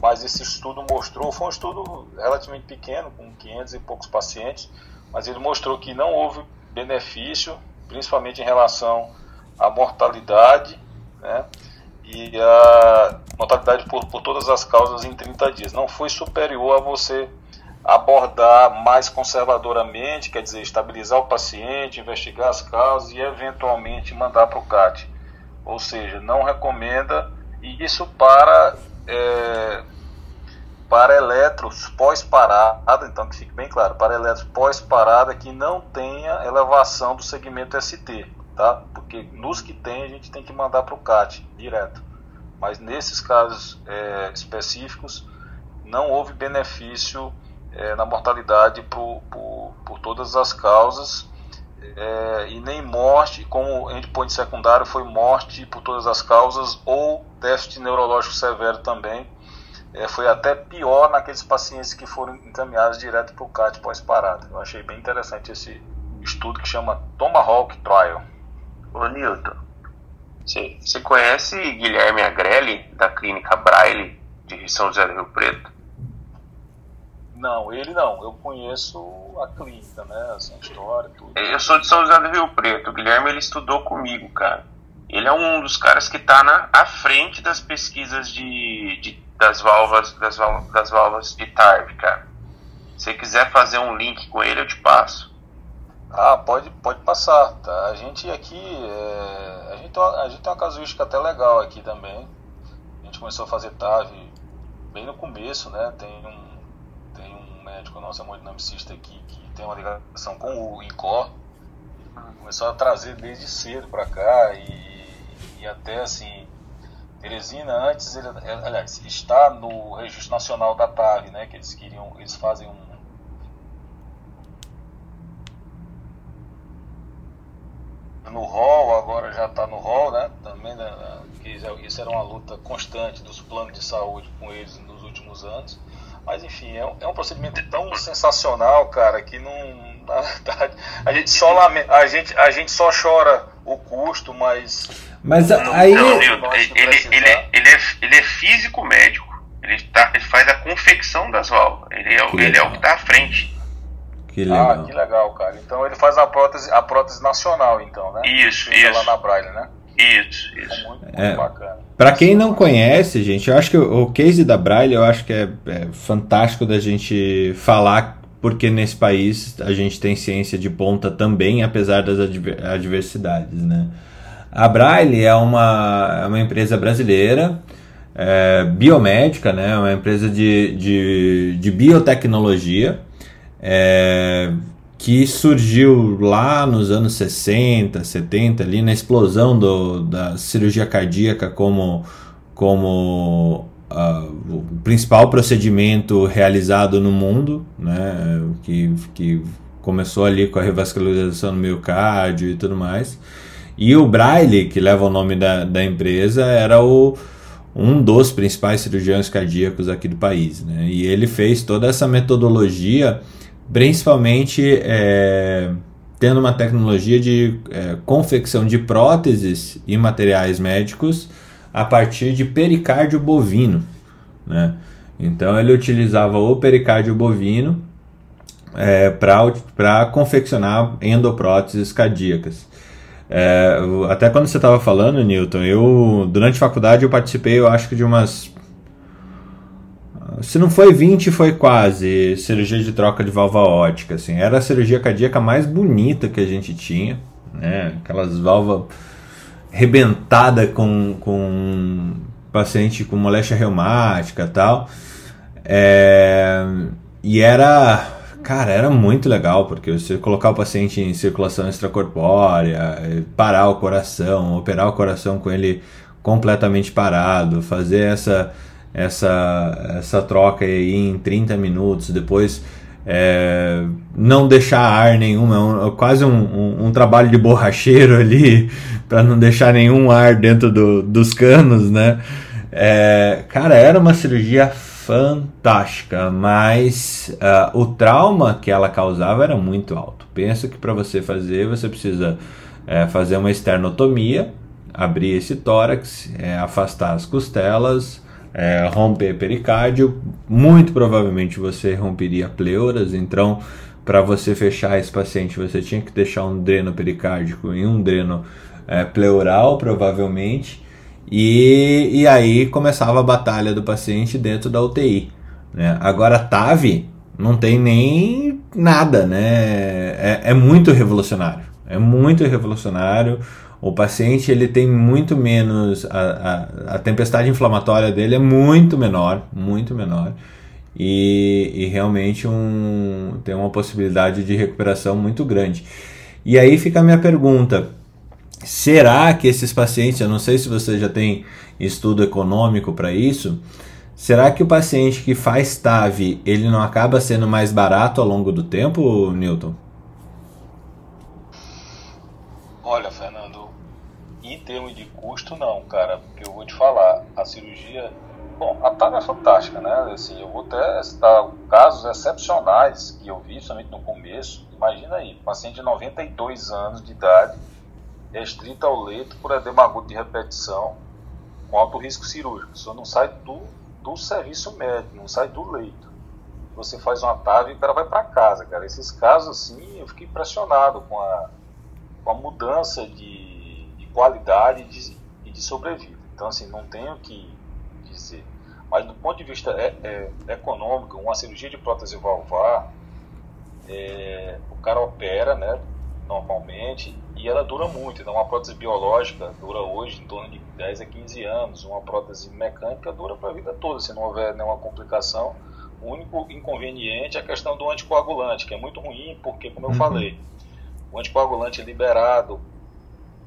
Mas esse estudo mostrou, foi um estudo relativamente pequeno, com 500 e poucos pacientes, mas ele mostrou que não houve benefício, principalmente em relação à mortalidade, né? E a mortalidade por, por todas as causas em 30 dias. Não foi superior a você abordar mais conservadoramente, quer dizer, estabilizar o paciente, investigar as causas e eventualmente mandar para o CAT. Ou seja, não recomenda isso para, é, para eletros pós-parada, então que fique bem claro, para eletros pós-parada que não tenha elevação do segmento ST, tá? Porque nos que tem a gente tem que mandar para o CAT direto. mas nesses casos é, específicos não houve benefício é, na mortalidade por, por, por, todas as causas é, e nem morte, como endpoint secundário foi morte por todas as causas ou déficit neurológico severo também. É, foi até pior naqueles pacientes que foram encaminhados direto para o CAT pós-parada. Eu achei bem interessante esse estudo que chama Tomahawk Trial. Ô Newton, você conhece Guilherme Agrelli, da clínica Braille de São José do Rio Preto? Não, ele não. Eu conheço a clínica, né? Assim, a história, tudo. Eu sou de São José do Rio Preto. O Guilherme ele estudou comigo, cara. Ele é um dos caras que está na à frente das pesquisas de, de das válvulas das, das válvulas de TARV, cara. Se quiser fazer um link com ele, eu te passo. Ah, pode, pode passar, tá? A gente aqui, é, a, gente, a gente tem uma casuística até legal aqui também. A gente começou a fazer TAV bem no começo, né? Tem um, médico nosso hemodinamicista aqui que tem uma ligação com o INCOR. Começou a trazer desde cedo para cá e, e até assim, Teresina antes, ele, aliás, está no registro nacional da TAV, né? Que eles queriam, eles fazem um no hall, agora já está no hall, né? Também, né? que isso era uma luta constante dos planos de saúde com eles nos últimos anos. Mas enfim, é um, é um procedimento tão sensacional, cara, que não. (laughs) Na verdade, a gente só lamenta, a gente, a gente só chora o custo, mas. Mas aí. Não, ele, ele, ele, é, ele, é, ele é físico médico. Ele, tá, ele faz a confecção das válvulas. Ele é, ele é o que está à frente. Que legal. Ah, que legal, cara. Então ele faz a prótese, a prótese nacional, então, né? Isso, Fica isso. lá na Braille, né? Isso, isso. É muito, muito é, bacana. Pra quem não conhece, gente, eu acho que o, case da Braille, eu acho que é, é fantástico da gente falar, porque nesse país a gente tem ciência de ponta também, apesar das adversidades, né? A Braille é uma, é uma empresa brasileira, é, biomédica, né? Uma empresa de, de, de biotecnologia, é, que surgiu lá nos anos 60, 70, ali na explosão do, da cirurgia cardíaca como, como uh, o principal procedimento realizado no mundo, né, que, que começou ali com a revascularização do miocárdio e tudo mais. E o Braille, que leva o nome da, da empresa, era o, um dos principais cirurgiões cardíacos aqui do país. Né? E ele fez toda essa metodologia principalmente é, tendo uma tecnologia de é, confecção de próteses e materiais médicos a partir de pericárdio bovino. Né? Então ele utilizava o pericárdio bovino é, para confeccionar endopróteses cardíacas. É, até quando você estava falando, Newton, eu durante a faculdade eu participei, eu acho que de umas se não foi 20, foi quase cirurgia de troca de válvula ótica. Assim. Era a cirurgia cardíaca mais bonita que a gente tinha. Né? Aquelas válvulas rebentada com, com paciente com moléstia reumática e tal. É, e era, cara, era muito legal, porque você colocar o paciente em circulação extracorpórea, parar o coração, operar o coração com ele completamente parado, fazer essa essa, essa troca aí em 30 minutos, depois é, não deixar ar nenhum, é, um, é quase um, um, um, trabalho de borracheiro (laughs) ali, para não deixar nenhum ar dentro do, dos canos, né? É, cara, era uma cirurgia fantástica, mas uh, o trauma que ela causava era muito alto. Penso que para você fazer, você precisa é, fazer uma esternotomia, abrir esse tórax, é, afastar as costelas, é, romper pericárdio, muito provavelmente você romperia pleuras, então para você fechar esse paciente você tinha que deixar um dreno pericárdico e um dreno é, pleural, provavelmente, e, e aí começava a batalha do paciente dentro da UTI. Né? Agora, TAV não tem nem nada, né? É, é muito revolucionário. É muito revolucionário. O paciente ele tem muito menos a, a, a, tempestade inflamatória dele é muito menor, muito menor e, e realmente um, tem uma possibilidade de recuperação muito grande. E aí fica a minha pergunta: será que esses pacientes, eu não sei se você já tem estudo econômico para isso, será que o paciente que faz TAV, ele não acaba sendo mais barato ao longo do tempo, Newton? Olha, Fernando, termos de custo, não, cara, porque eu vou te falar, a cirurgia Bom, a TAV é fantástica, né? Assim, eu vou até citar casos excepcionais que eu vi, somente no começo. Imagina aí, paciente de 92 anos de idade, restrita ao leito por edema agudo de repetição, com alto risco cirúrgico. Isso não sai do, do serviço médico, não sai do leito. Você faz uma TAV e o cara vai para casa, cara. Esses casos, assim, eu fiquei impressionado com a, com a mudança de, de qualidade e de, de sobrevida. Então, assim, não tenho que dizer. Mas do ponto de vista é, é, econômico, uma cirurgia de prótese valvar, é, o cara opera, né, normalmente, e ela dura muito. Então, uma prótese biológica dura hoje em torno de 10 a 15 anos, uma prótese mecânica dura para a vida toda, se não houver nenhuma complicação. O único inconveniente é a questão do anticoagulante, que é muito ruim, porque, como eu uhum. falei, o anticoagulante é liberado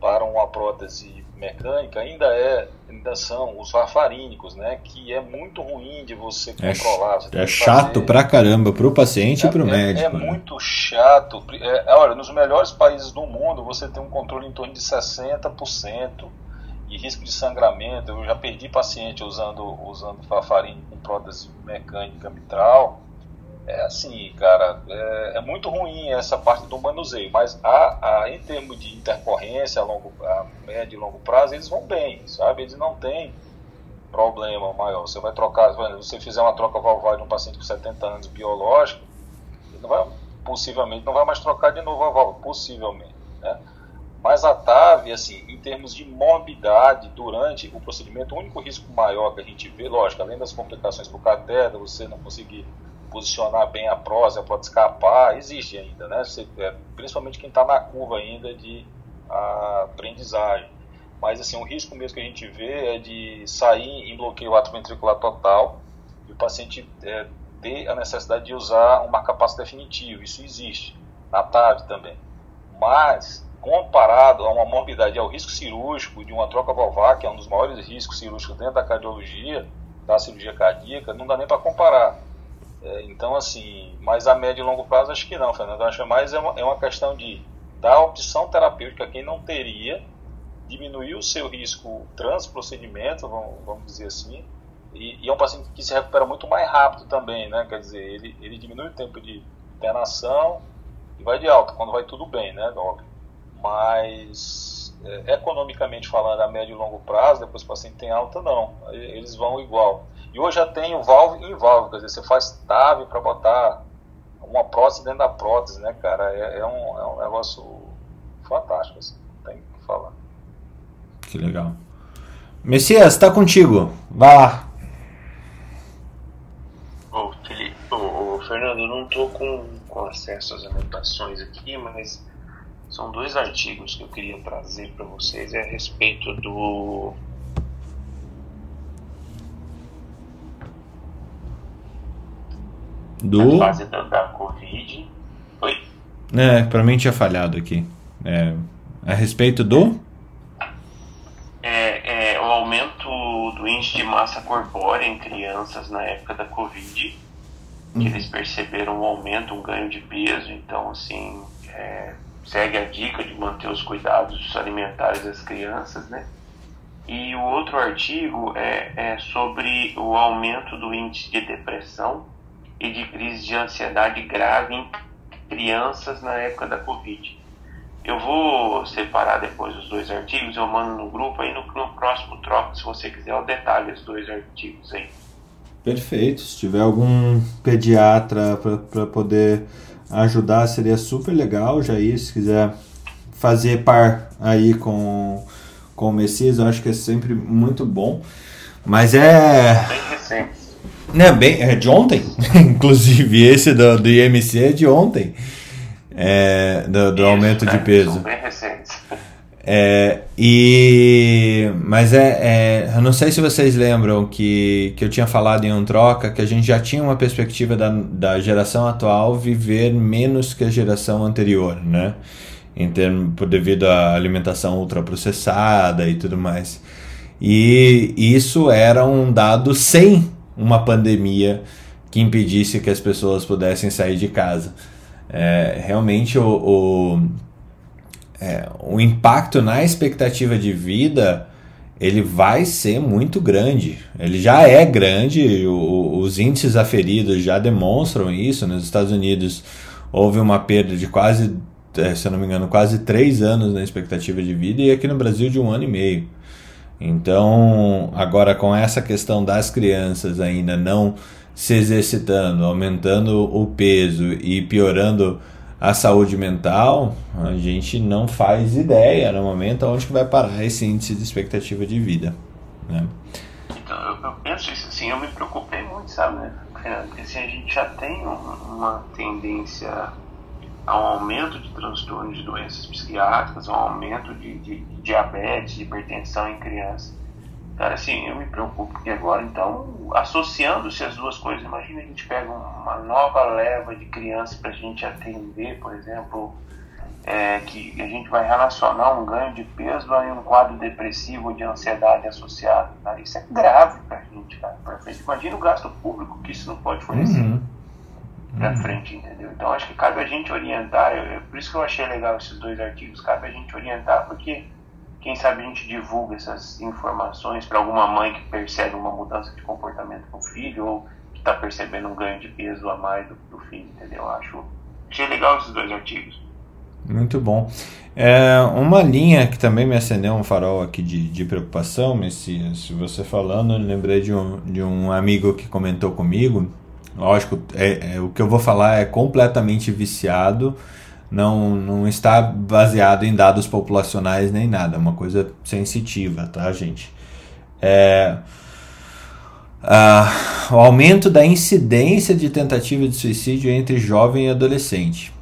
para uma prótese mecânica ainda é ainda são os varfarínicos, né, que é muito ruim de você é controlar. Você é chato fazer... pra caramba pro paciente é, e pro é, médico. É né? muito chato. É, olha, nos melhores países do mundo você tem um controle em torno de 60% e risco de sangramento. Eu já perdi paciente usando usando varfarine com prótese mecânica mitral é assim, cara, é, é, muito ruim essa parte do manuseio, mas a, a, em termos de intercorrência a, longo, a médio e longo prazo, eles vão bem, sabe? Eles não têm problema maior. Você vai trocar, se você fizer uma troca valvar de um paciente com 70 anos biológico, ele não vai, possivelmente não vai mais trocar de novo a válvula, possivelmente, né? Mas a TAV, assim, em termos de morbidade durante o procedimento, o único risco maior que a gente vê, lógico, além das complicações por catéter, você não conseguir posicionar bem a prosa, pode escapar, existe ainda, né? Você, é, principalmente quem está na curva ainda de aprendizagem. Mas assim, o risco mesmo que a gente vê é de sair em bloqueio atroventricular total e o paciente é, ter a necessidade de usar um marcapasso definitivo. Isso existe, na TAV também. Mas, comparado a uma morbidade ao risco cirúrgico de uma troca valvar, que é um dos maiores riscos cirúrgicos dentro da cardiologia, da cirurgia cardíaca, não dá nem para comparar. É, então, assim, mas a médio e longo prazo acho que não, Fernando. Acho que mais é uma, é uma questão de dar opção terapêutica a quem não teria, diminuir o seu risco trans-procedimento, vamos, vamos dizer assim, e, e, é um paciente que se recupera muito mais rápido também, né? Quer dizer, ele, ele diminui o tempo de internação e vai de alta, quando vai tudo bem, né, óbvio. Mas, é, economicamente falando, a médio e longo prazo, depois o paciente tem alta, não. Eles vão igual. E hoje já tem o valve em valve, quer dizer, você faz TAV para botar uma prótese dentro da prótese, né, cara? É, é, um, é um negócio fantástico, assim, tem que falar. Que legal. Messias, está contigo. Vai lá. Ô, Felipe, ô, ô, Fernando, eu não estou com, com acesso às anotações aqui, mas são dois artigos que eu queria trazer para vocês é a respeito do do. Fase da, da Covid. Oi? É, pra mim tinha falhado aqui. É, a respeito do? É, é, o aumento do índice de massa corpórea em crianças na época da Covid. Que eles perceberam um aumento, um ganho de peso. Então, assim, é, segue a dica de manter os cuidados alimentares das crianças, né? E o outro artigo é, é sobre o aumento do índice de depressão e de crise de ansiedade grave em crianças na época da Covid. Eu vou separar depois os dois artigos, eu mando no grupo aí no, no próximo troco, se você quiser, o detalhe os dois artigos aí. Perfeito. Se tiver algum pediatra para poder ajudar, seria super legal, Jair, se quiser fazer par aí com, com o Messias, eu acho que é sempre muito bom. Mas é. Bem recente. Né, bem, é de ontem, (laughs) inclusive esse do, do IMC é de ontem, é, do, do aumento de peso. São bem. É, e, mas é, é, eu não sei se vocês lembram que, que eu tinha falado em um troca que a gente já tinha uma perspectiva da, da geração atual viver menos que a geração anterior, né? em termos devido à alimentação ultraprocessada e tudo mais. E isso era um dado sem uma pandemia que impedisse que as pessoas pudessem sair de casa. É, realmente o, o, é, o impacto na expectativa de vida ele vai ser muito grande. Ele já é grande, o, os índices aferidos já demonstram isso. Nos Estados Unidos houve uma perda de quase, é, se eu não me engano, quase três anos na expectativa de vida, e aqui no Brasil de um ano e meio. Então, agora com essa questão das crianças ainda não se exercitando, aumentando o peso e piorando a saúde mental, a gente não faz ideia no momento onde que vai parar esse índice de expectativa de vida. Né? Então, eu, penso isso assim, eu me preocupei muito, sabe, né? Porque assim, a gente já tem uma tendência a um aumento de transtornos de doenças psiquiátricas, um aumento de, de, de diabetes, de hipertensão em crianças. Cara, assim, eu me preocupo porque agora, então, associando-se as duas coisas, imagina a gente pega uma nova leva de crianças para a gente atender, por exemplo, é, que a gente vai relacionar um ganho de peso a um quadro depressivo de ansiedade associado. Cara, isso é grave para a gente, cara, pra frente. Imagina o gasto público que isso não pode fornecer uhum. para uhum. frente, entendeu? Então, acho que cabe a gente orientar, eu, por isso que eu achei legal esses dois artigos, cabe a gente orientar, porque quem sabe a gente divulga essas informações para alguma mãe que percebe uma mudança de comportamento com o filho ou que está percebendo um ganho de peso a mais do, do filho, entendeu? Acho achei legal esses dois artigos. Muito bom. É, uma linha que também me acendeu um farol aqui de, de preocupação, Messias, você falando, eu lembrei de um, de um amigo que comentou comigo. Lógico, é, é, o que eu vou falar é completamente viciado não, não está baseado em dados populacionais nem nada, é uma coisa sensitiva, tá, gente? É, o aumento da incidência de tentativa de suicídio entre jovem e adolescente.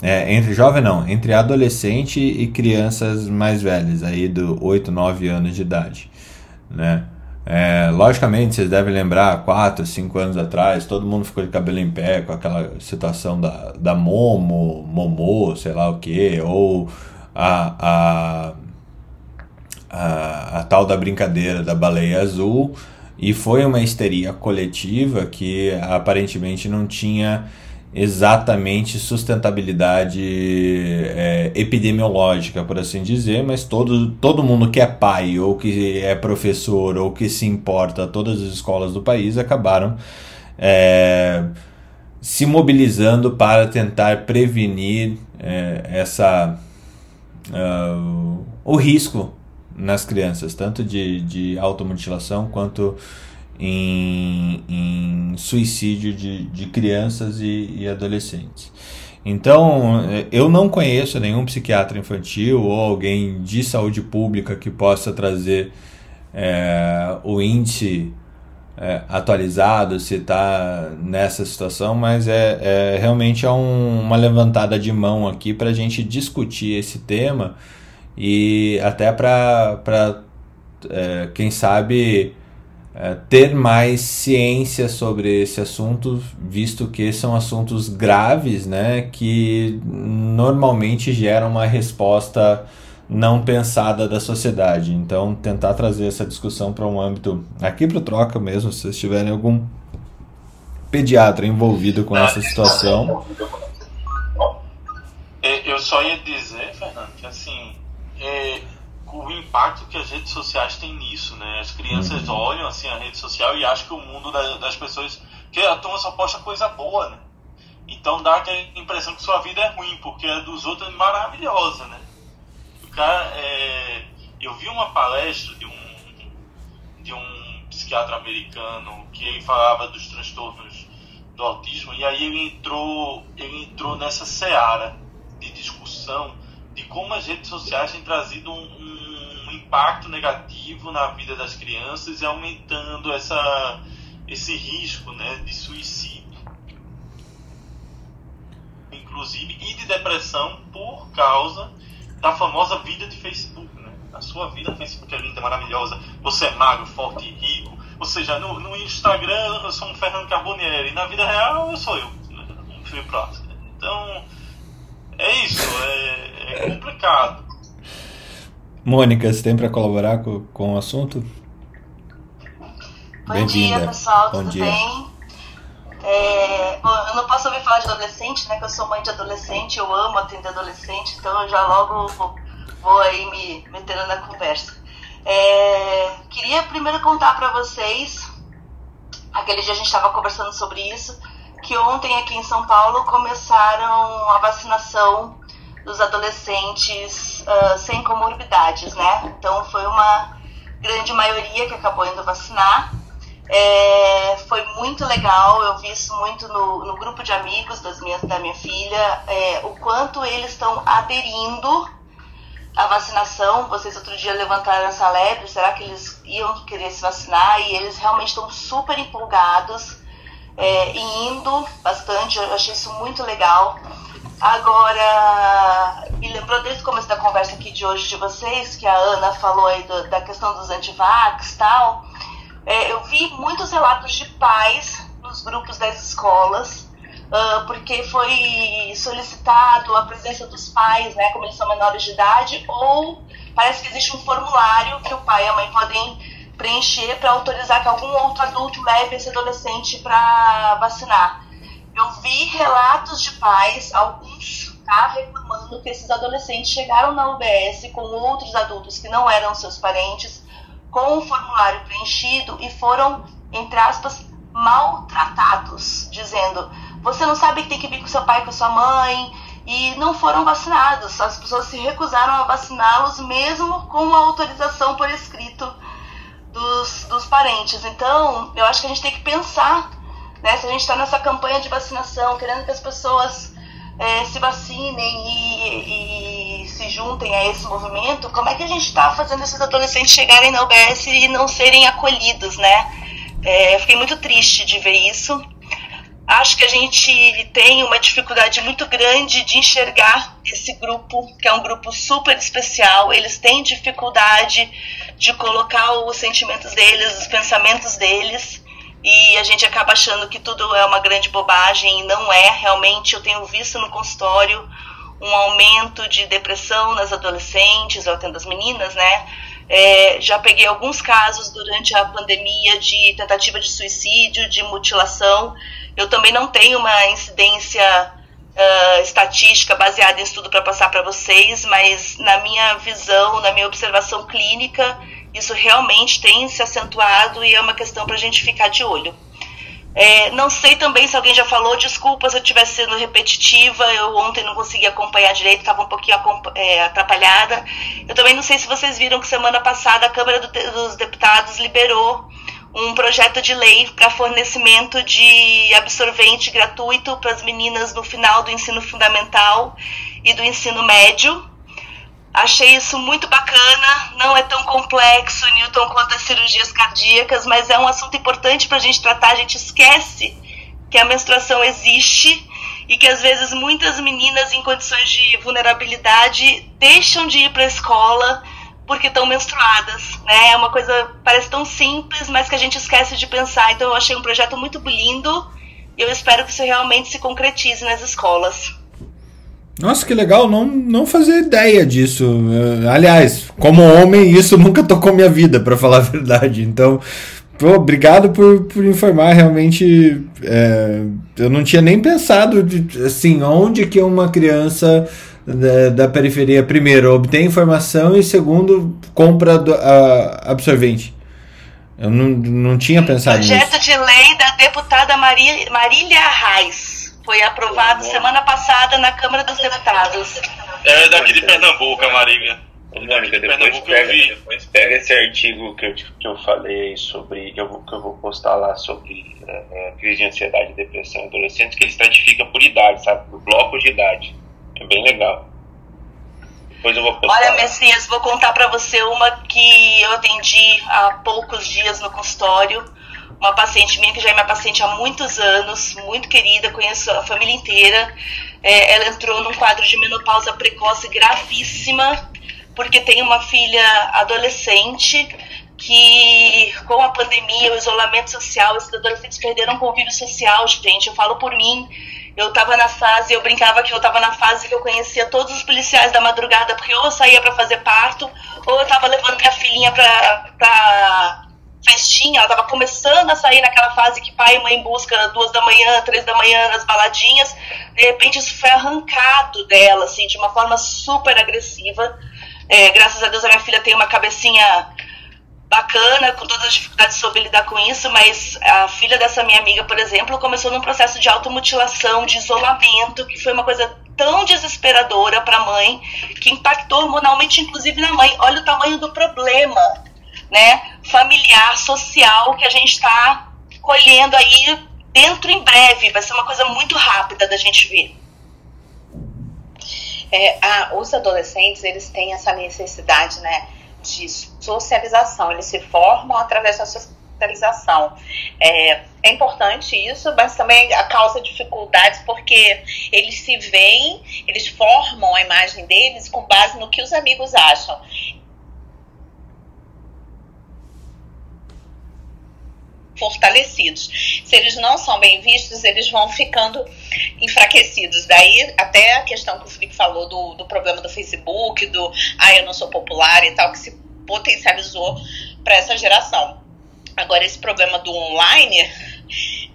É, entre jovem não, entre adolescente e crianças mais velhas, aí do 8, 9 anos de idade, né? É, logicamente, vocês devem lembrar, 4, 5 anos atrás, todo mundo ficou de cabelo em pé com aquela situação da, da Momo, Momô, sei lá o que, ou a, a, a, a tal da brincadeira da baleia azul, e foi uma histeria coletiva que aparentemente não tinha exatamente sustentabilidade é, epidemiológica, por assim dizer, mas todo, todo mundo que é pai, ou que é professor, ou que se importa, todas as escolas do país acabaram é, se mobilizando para tentar prevenir é, essa uh, o risco nas crianças, tanto de, de automutilação quanto em, em suicídio de, de crianças e, e adolescentes. Então, eu não conheço nenhum psiquiatra infantil ou alguém de saúde pública que possa trazer é, o índice é, atualizado, se está nessa situação, mas é, é realmente é um, uma levantada de mão aqui para a gente discutir esse tema e até para, é, quem sabe, é, ter mais ciência sobre esse assunto, visto que são assuntos graves, né, que normalmente geram uma resposta não pensada da sociedade. Então, tentar trazer essa discussão para um âmbito aqui para o troca mesmo, se vocês tiverem algum pediatra envolvido com essa situação. Eu só ia dizer, Fernando, que assim, é, o impacto que as redes sociais têm nisso, né? As crianças uhum. olham assim a rede social e acham que o mundo das pessoas que a turma só posta coisa boa, né? Então dá aquela impressão que sua vida é ruim, porque a dos outros é maravilhosa, né? O cara, é... eu vi uma palestra de um de um psiquiatra americano que ele falava dos transtornos do autismo e aí ele entrou ele entrou nessa seara de discussão de como as redes sociais têm trazido um, um, impacto negativo na vida das crianças e aumentando essa, esse risco né, de suicídio. Inclusive, e de depressão por causa da famosa vida de Facebook. Né? A sua vida no Facebook é linda, maravilhosa. Você é magro, forte e rico. Ou seja, no, no Instagram eu sou um Fernando Carbonieri. Na vida real eu sou eu, um Felipe Prato. Então, é isso. É, é complicado. Mônica, você tem para colaborar com, com o assunto? Bom dia, pessoal, Bom tudo dia. bem? É, bom, eu não posso ouvir falar de adolescente, né? Que eu sou mãe de adolescente, eu amo atender adolescente, então eu já logo vou, vou aí me metendo na conversa. É, queria primeiro contar para vocês, aquele dia a gente estava conversando sobre isso, que ontem aqui em São Paulo começaram a vacinação dos adolescentes uh, sem comorbidades, né? Então foi uma grande maioria que acabou indo vacinar. É, foi muito legal, eu vi isso muito no, no grupo de amigos das minhas, da minha filha, é, o quanto eles estão aderindo à vacinação. Vocês outro dia levantaram essa lebre, será que eles iam querer se vacinar? E eles realmente estão super empolgados é, indo bastante, eu achei isso muito legal. Agora, me lembrou desde o começo da conversa aqui de hoje de vocês, que a Ana falou aí do, da questão dos antivax e tal. É, eu vi muitos relatos de pais nos grupos das escolas, uh, porque foi solicitado a presença dos pais, né, como eles são menores de idade, ou parece que existe um formulário que o pai e a mãe podem preencher para autorizar que algum outro adulto leve esse adolescente para vacinar. Eu vi relatos de pais, alguns tá, reclamando que esses adolescentes chegaram na UBS com outros adultos que não eram seus parentes com o formulário preenchido e foram, entre aspas, maltratados, dizendo: você não sabe que tem que vir com seu pai, com sua mãe, e não foram vacinados. As pessoas se recusaram a vaciná-los, mesmo com a autorização por escrito dos, dos parentes. Então, eu acho que a gente tem que pensar, né, se a gente está nessa campanha de vacinação, querendo que as pessoas é, se vacinem e, e, se juntem a esse movimento, como é que a gente está fazendo esses adolescentes chegarem na UBS e não serem acolhidos, né? É, fiquei muito triste de ver isso. Acho que a gente tem uma dificuldade muito grande de enxergar esse grupo, que é um grupo super especial. Eles têm dificuldade de colocar os sentimentos deles, os pensamentos deles e a gente acaba achando que tudo é uma grande bobagem e não é. Realmente, eu tenho visto no consultório um aumento de depressão nas adolescentes, eu atendo as meninas, né? É, já peguei alguns casos durante a pandemia de tentativa de suicídio, de mutilação. Eu também não tenho uma incidência uh, estatística baseada em estudo para passar para vocês, mas na minha visão, na minha observação clínica, isso realmente tem se acentuado e é uma questão para a gente ficar de olho. É, não sei também se alguém já falou, desculpa se eu estiver sendo repetitiva, eu ontem não consegui acompanhar direito, estava um pouquinho é, atrapalhada. Eu também não sei se vocês viram que semana passada a Câmara do, dos Deputados liberou um projeto de lei para fornecimento de absorvente gratuito para as meninas no final do ensino fundamental e do ensino médio. Achei isso muito bacana, não é tão complexo, Newton, quanto as cirurgias cardíacas, mas é um assunto importante para a gente tratar. A gente esquece que a menstruação existe e que às vezes muitas meninas em condições de vulnerabilidade deixam de ir para a escola porque estão menstruadas, né? É uma coisa parece tão simples, mas que a gente esquece de pensar. Então eu achei um projeto muito lindo e eu espero que isso realmente se concretize nas escolas. Nossa, que legal, não, não fazia ideia disso. Aliás, como homem, isso (laughs) nunca tocou minha vida, para falar a verdade. Então, pô, obrigado por, por informar. Realmente, é, eu não tinha nem pensado, de, assim, onde que uma criança da, da, periferia, primeiro, obtém informação e, segundo, compra do, a, absorvente. Eu não, não tinha pensado Projeto nisso. de lei da deputada Maria, Marília Reis. Foi aprovado semana passada na Câmara dos Deputados. É daqui de Pernambuco, a Marília. Mônica, depois pega, depois pega esse artigo que eu, que eu falei sobre, que eu, vou, que eu vou postar lá sobre uh, crise de ansiedade e depressão em adolescentes, que ele estratifica por idade, sabe? Por blocos de idade. Bem legal. Depois eu vou. Olha, Messias, vou contar para você uma que eu atendi há poucos dias no consultório uma paciente minha que já é minha paciente há muitos anos, muito querida, conheço a família inteira. É, ela entrou num quadro de menopausa precoce gravíssima, porque tem uma filha adolescente que com a pandemia, o isolamento social, esses adolescentes perderam convívio social, gente. Eu falo por mim, Eu tava na fase, eu brincava que eu tava na fase que eu conhecia todos os policiais da madrugada, porque ou eu saía para fazer parto, ou eu tava levando minha filhinha pra, pra festinha, ela tava começando a sair naquela fase que pai e mãe busca duas da manhã, três da manhã nas baladinhas. De repente isso foi arrancado dela, assim, de uma forma super agressiva. É, graças a Deus a minha filha tem uma cabecinha bacana, com todas as dificuldades soube lidar com isso, mas a filha dessa minha amiga, por exemplo, começou num processo de automutilação, de isolamento, que foi uma coisa tão desesperadora para a mãe, que impactou hormonalmente, inclusive, na mãe. Olha o tamanho do problema, né, familiar, social, que a gente está colhendo aí dentro em breve. Vai ser uma coisa muito rápida da gente ver. É, a, os adolescentes, eles têm essa necessidade, né, de socialização, eles se formam através da socialização. É, é importante isso, mas também causa dificuldades porque eles se veem, eles formam a imagem deles com base no que os amigos acham. Fortalecidos. Se eles não são bem vistos, eles vão ficando enfraquecidos. Daí até a questão que o Felipe falou do, do problema do Facebook, do ah, eu não sou popular e tal, que se potencializou para essa geração. Agora, esse problema do online,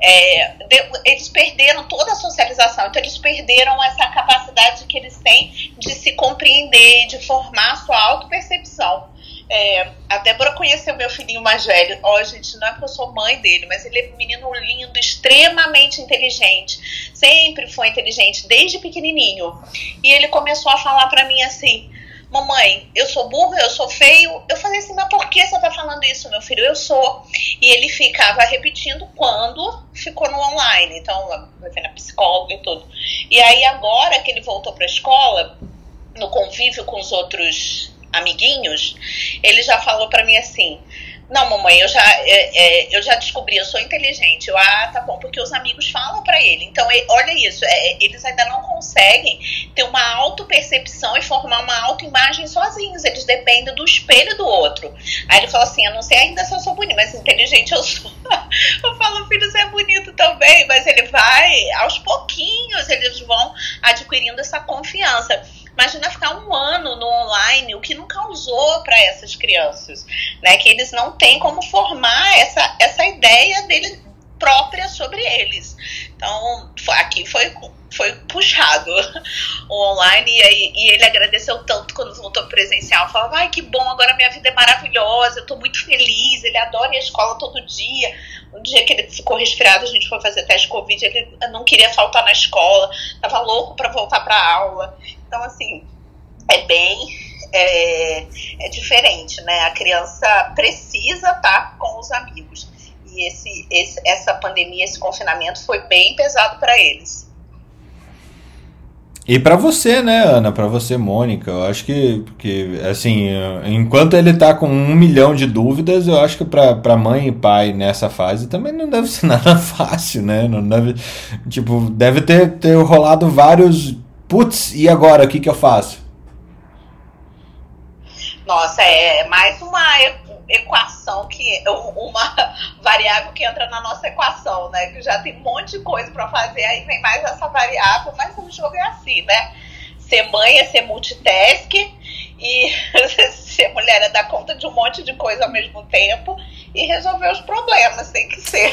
é, de, eles perderam toda a socialização, então eles perderam essa capacidade que eles têm de se compreender, de formar sua autopercepção. É, a Débora conheceu meu filhinho mais velho. Ó, oh, gente, não é porque eu sou mãe dele, mas ele é um menino lindo, extremamente inteligente. Sempre foi inteligente, desde pequenininho. E ele começou a falar para mim assim: Mamãe, eu sou burro, eu sou feio. Eu falei assim, mas por que você tá falando isso, meu filho? Eu sou. E ele ficava repetindo quando ficou no online. Então, foi na psicóloga e tudo. E aí, agora que ele voltou pra escola, no convívio com os outros amiguinhos, ele já falou para mim assim: não, mamãe, eu já, é, é, eu já descobri, eu sou inteligente. Eu, ah, tá bom, porque os amigos falam para ele. Então, olha isso, é, eles ainda não conseguem ter uma autopercepção e formar uma autoimagem sozinhos. Eles dependem do espelho do outro. Aí ele fala assim: eu não sei ainda se eu sou bonito, mas inteligente eu sou. (laughs) eu falo, filho, você é bonito também, mas ele vai, aos pouquinhos, eles vão adquirindo essa confiança. Imagina ficar um ano no online, o que não causou para essas crianças, né? Que eles não têm como formar essa, essa ideia dele própria sobre eles. Então, aqui foi foi puxado (laughs) o online e, aí, e ele agradeceu tanto quando voltou presencial. Falava, ai que bom, agora minha vida é maravilhosa, eu tô muito feliz, ele adora ir à escola todo dia. Um dia que ele ficou resfriado, a gente foi fazer teste Covid, ele não queria faltar na escola, tava louco para voltar para aula. Então, assim, é bem é, é, diferente, né? A criança precisa estar tá com os amigos. E esse, esse, essa pandemia, esse confinamento foi bem pesado para eles. E para você, né, Ana? Para você, Mônica, eu acho que, que, assim, enquanto ele tá com um milhão de dúvidas, eu acho que para mãe e pai nessa fase também não deve ser (laughs) nada fácil, né? Não deve, tipo, deve ter, ter rolado vários putz, e agora o que, que eu faço? Nossa, é mais uma equação que uma (laughs) variável que entra na nossa equação, né? Que já tem um monte de coisa para fazer, aí vem mais essa variável, mas o jogo é assim, né? Ser mãe é ser multitask e (laughs) ser mulher é dar conta de um monte de coisa ao mesmo tempo e resolver os problemas, tem que ser.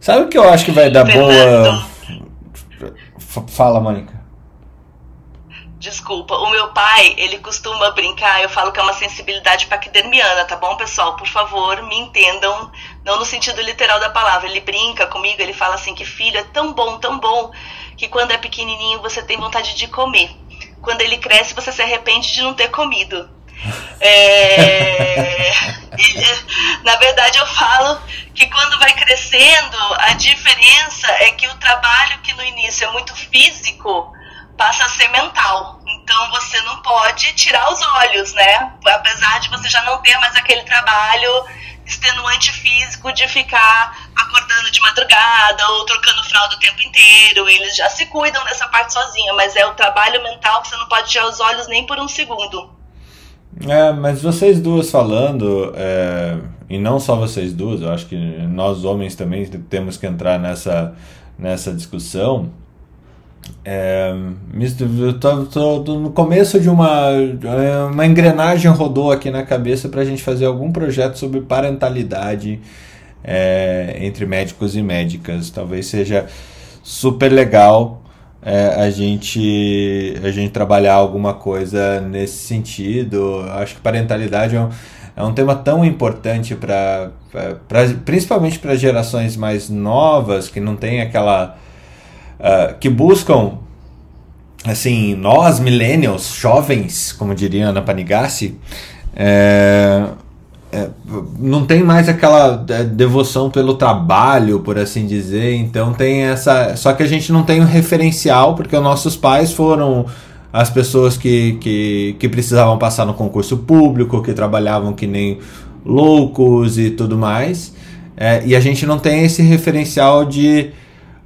Sabe o que eu acho que vai dar boa? Fala, Mônica. Desculpa, o meu pai, ele costuma brincar, eu falo que é uma sensibilidade paquidermiana, tá bom, pessoal? Por favor, me entendam, não no sentido literal da palavra. Ele brinca comigo, ele fala assim que filho é tão bom, tão bom, que quando é pequenininho você tem vontade de comer. Quando ele cresce, você se arrepende de não ter comido. (laughs) É, na verdade, eu falo que quando vai crescendo, a diferença é que o trabalho que no início é muito físico passa a ser mental. Então você não pode tirar os olhos, né? Apesar de você já não ter mais aquele trabalho extenuante físico de ficar acordando de madrugada ou trocando fralda o tempo inteiro. Eles já se cuidam dessa parte sozinha, mas é o trabalho mental que você não pode tirar os olhos nem por um segundo. É, mas vocês duas falando, é, e não só vocês duas, eu acho que nós homens também temos que entrar nessa, nessa discussão É, tô, tô, no começo de uma, uma engrenagem rodou aqui na cabeça para a gente fazer algum projeto sobre parentalidade é, entre médicos e médicas. Talvez seja super legal é, a gente a gente trabalhar alguma coisa nesse sentido. Acho que parentalidade é um, é um tema tão importante para principalmente para gerações mais novas que não tem aquela uh, que buscam assim nós millennials jovens como diria Ana Panigassi é, é, não tem mais aquela é, devoção pelo trabalho, por assim dizer. Então tem essa. Só que a gente não tem um referencial, porque os nossos pais foram as pessoas que, que, que precisavam passar no concurso público, que trabalhavam que nem loucos e tudo mais. É, e a gente não tem esse referencial de,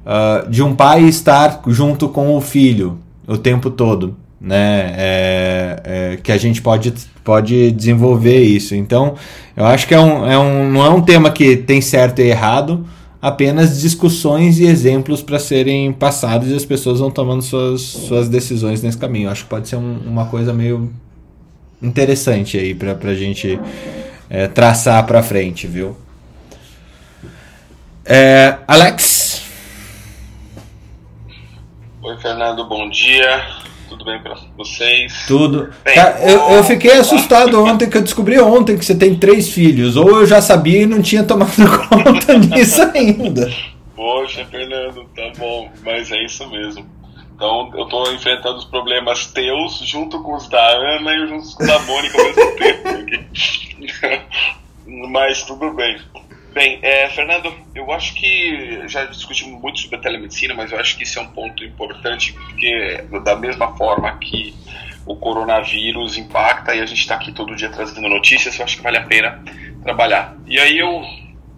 uh, de um pai estar junto com o filho o tempo todo né? É, é, que a gente pode, pode desenvolver isso. Então, eu acho que é um, é um, não é um tema que tem certo e errado, apenas discussões e exemplos para serem passados e as pessoas vão tomando suas, suas decisões nesse caminho. Eu acho que pode ser um, uma coisa meio interessante aí para a gente é, traçar para frente, viu? É, Alex. Fernando, bom dia. Tudo bem para vocês? Tudo. Bem, tá, eu, eu fiquei assustado ontem que eu descobri ontem que você tem três filhos. Ou eu já sabia e não tinha tomado (laughs) conta disso ainda. Poxa, Fernando, tá bom, mas é isso mesmo. Então eu tô enfrentando os problemas teus junto com os da Ana e junto com os da Mônica ao mesmo (laughs) tempo. mas tudo bem. Bem, é, Fernando, eu acho que já discutimos muito sobre a telemedicina, mas eu acho que isso é um ponto importante, porque da mesma forma que o coronavírus impacta e a gente está aqui todo dia trazendo notícias, eu acho que vale a pena trabalhar. E aí eu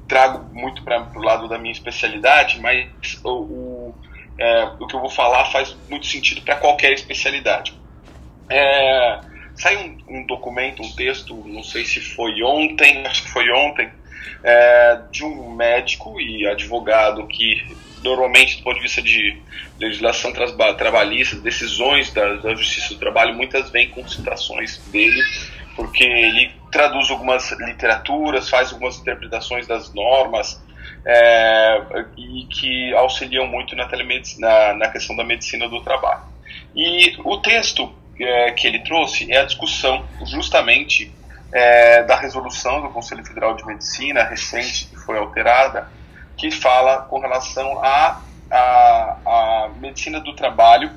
trago muito para o lado da minha especialidade, mas o, o, é, o que eu vou falar faz muito sentido para qualquer especialidade. É, saiu um, um documento, um texto, não sei se foi ontem, acho que foi ontem, é, de um médico e advogado que normalmente do ponto de vista de legislação tra trabalhista, decisões da, da, Justiça do Trabalho, muitas vêm com citações dele, porque ele traduz algumas literaturas, faz algumas interpretações das normas é, e que auxiliam muito na, na, na, questão da medicina do trabalho. E o texto é, que ele trouxe é a discussão justamente é, da resolução do Conselho Federal de Medicina recente, que foi alterada, que fala com relação à a, a, medicina do trabalho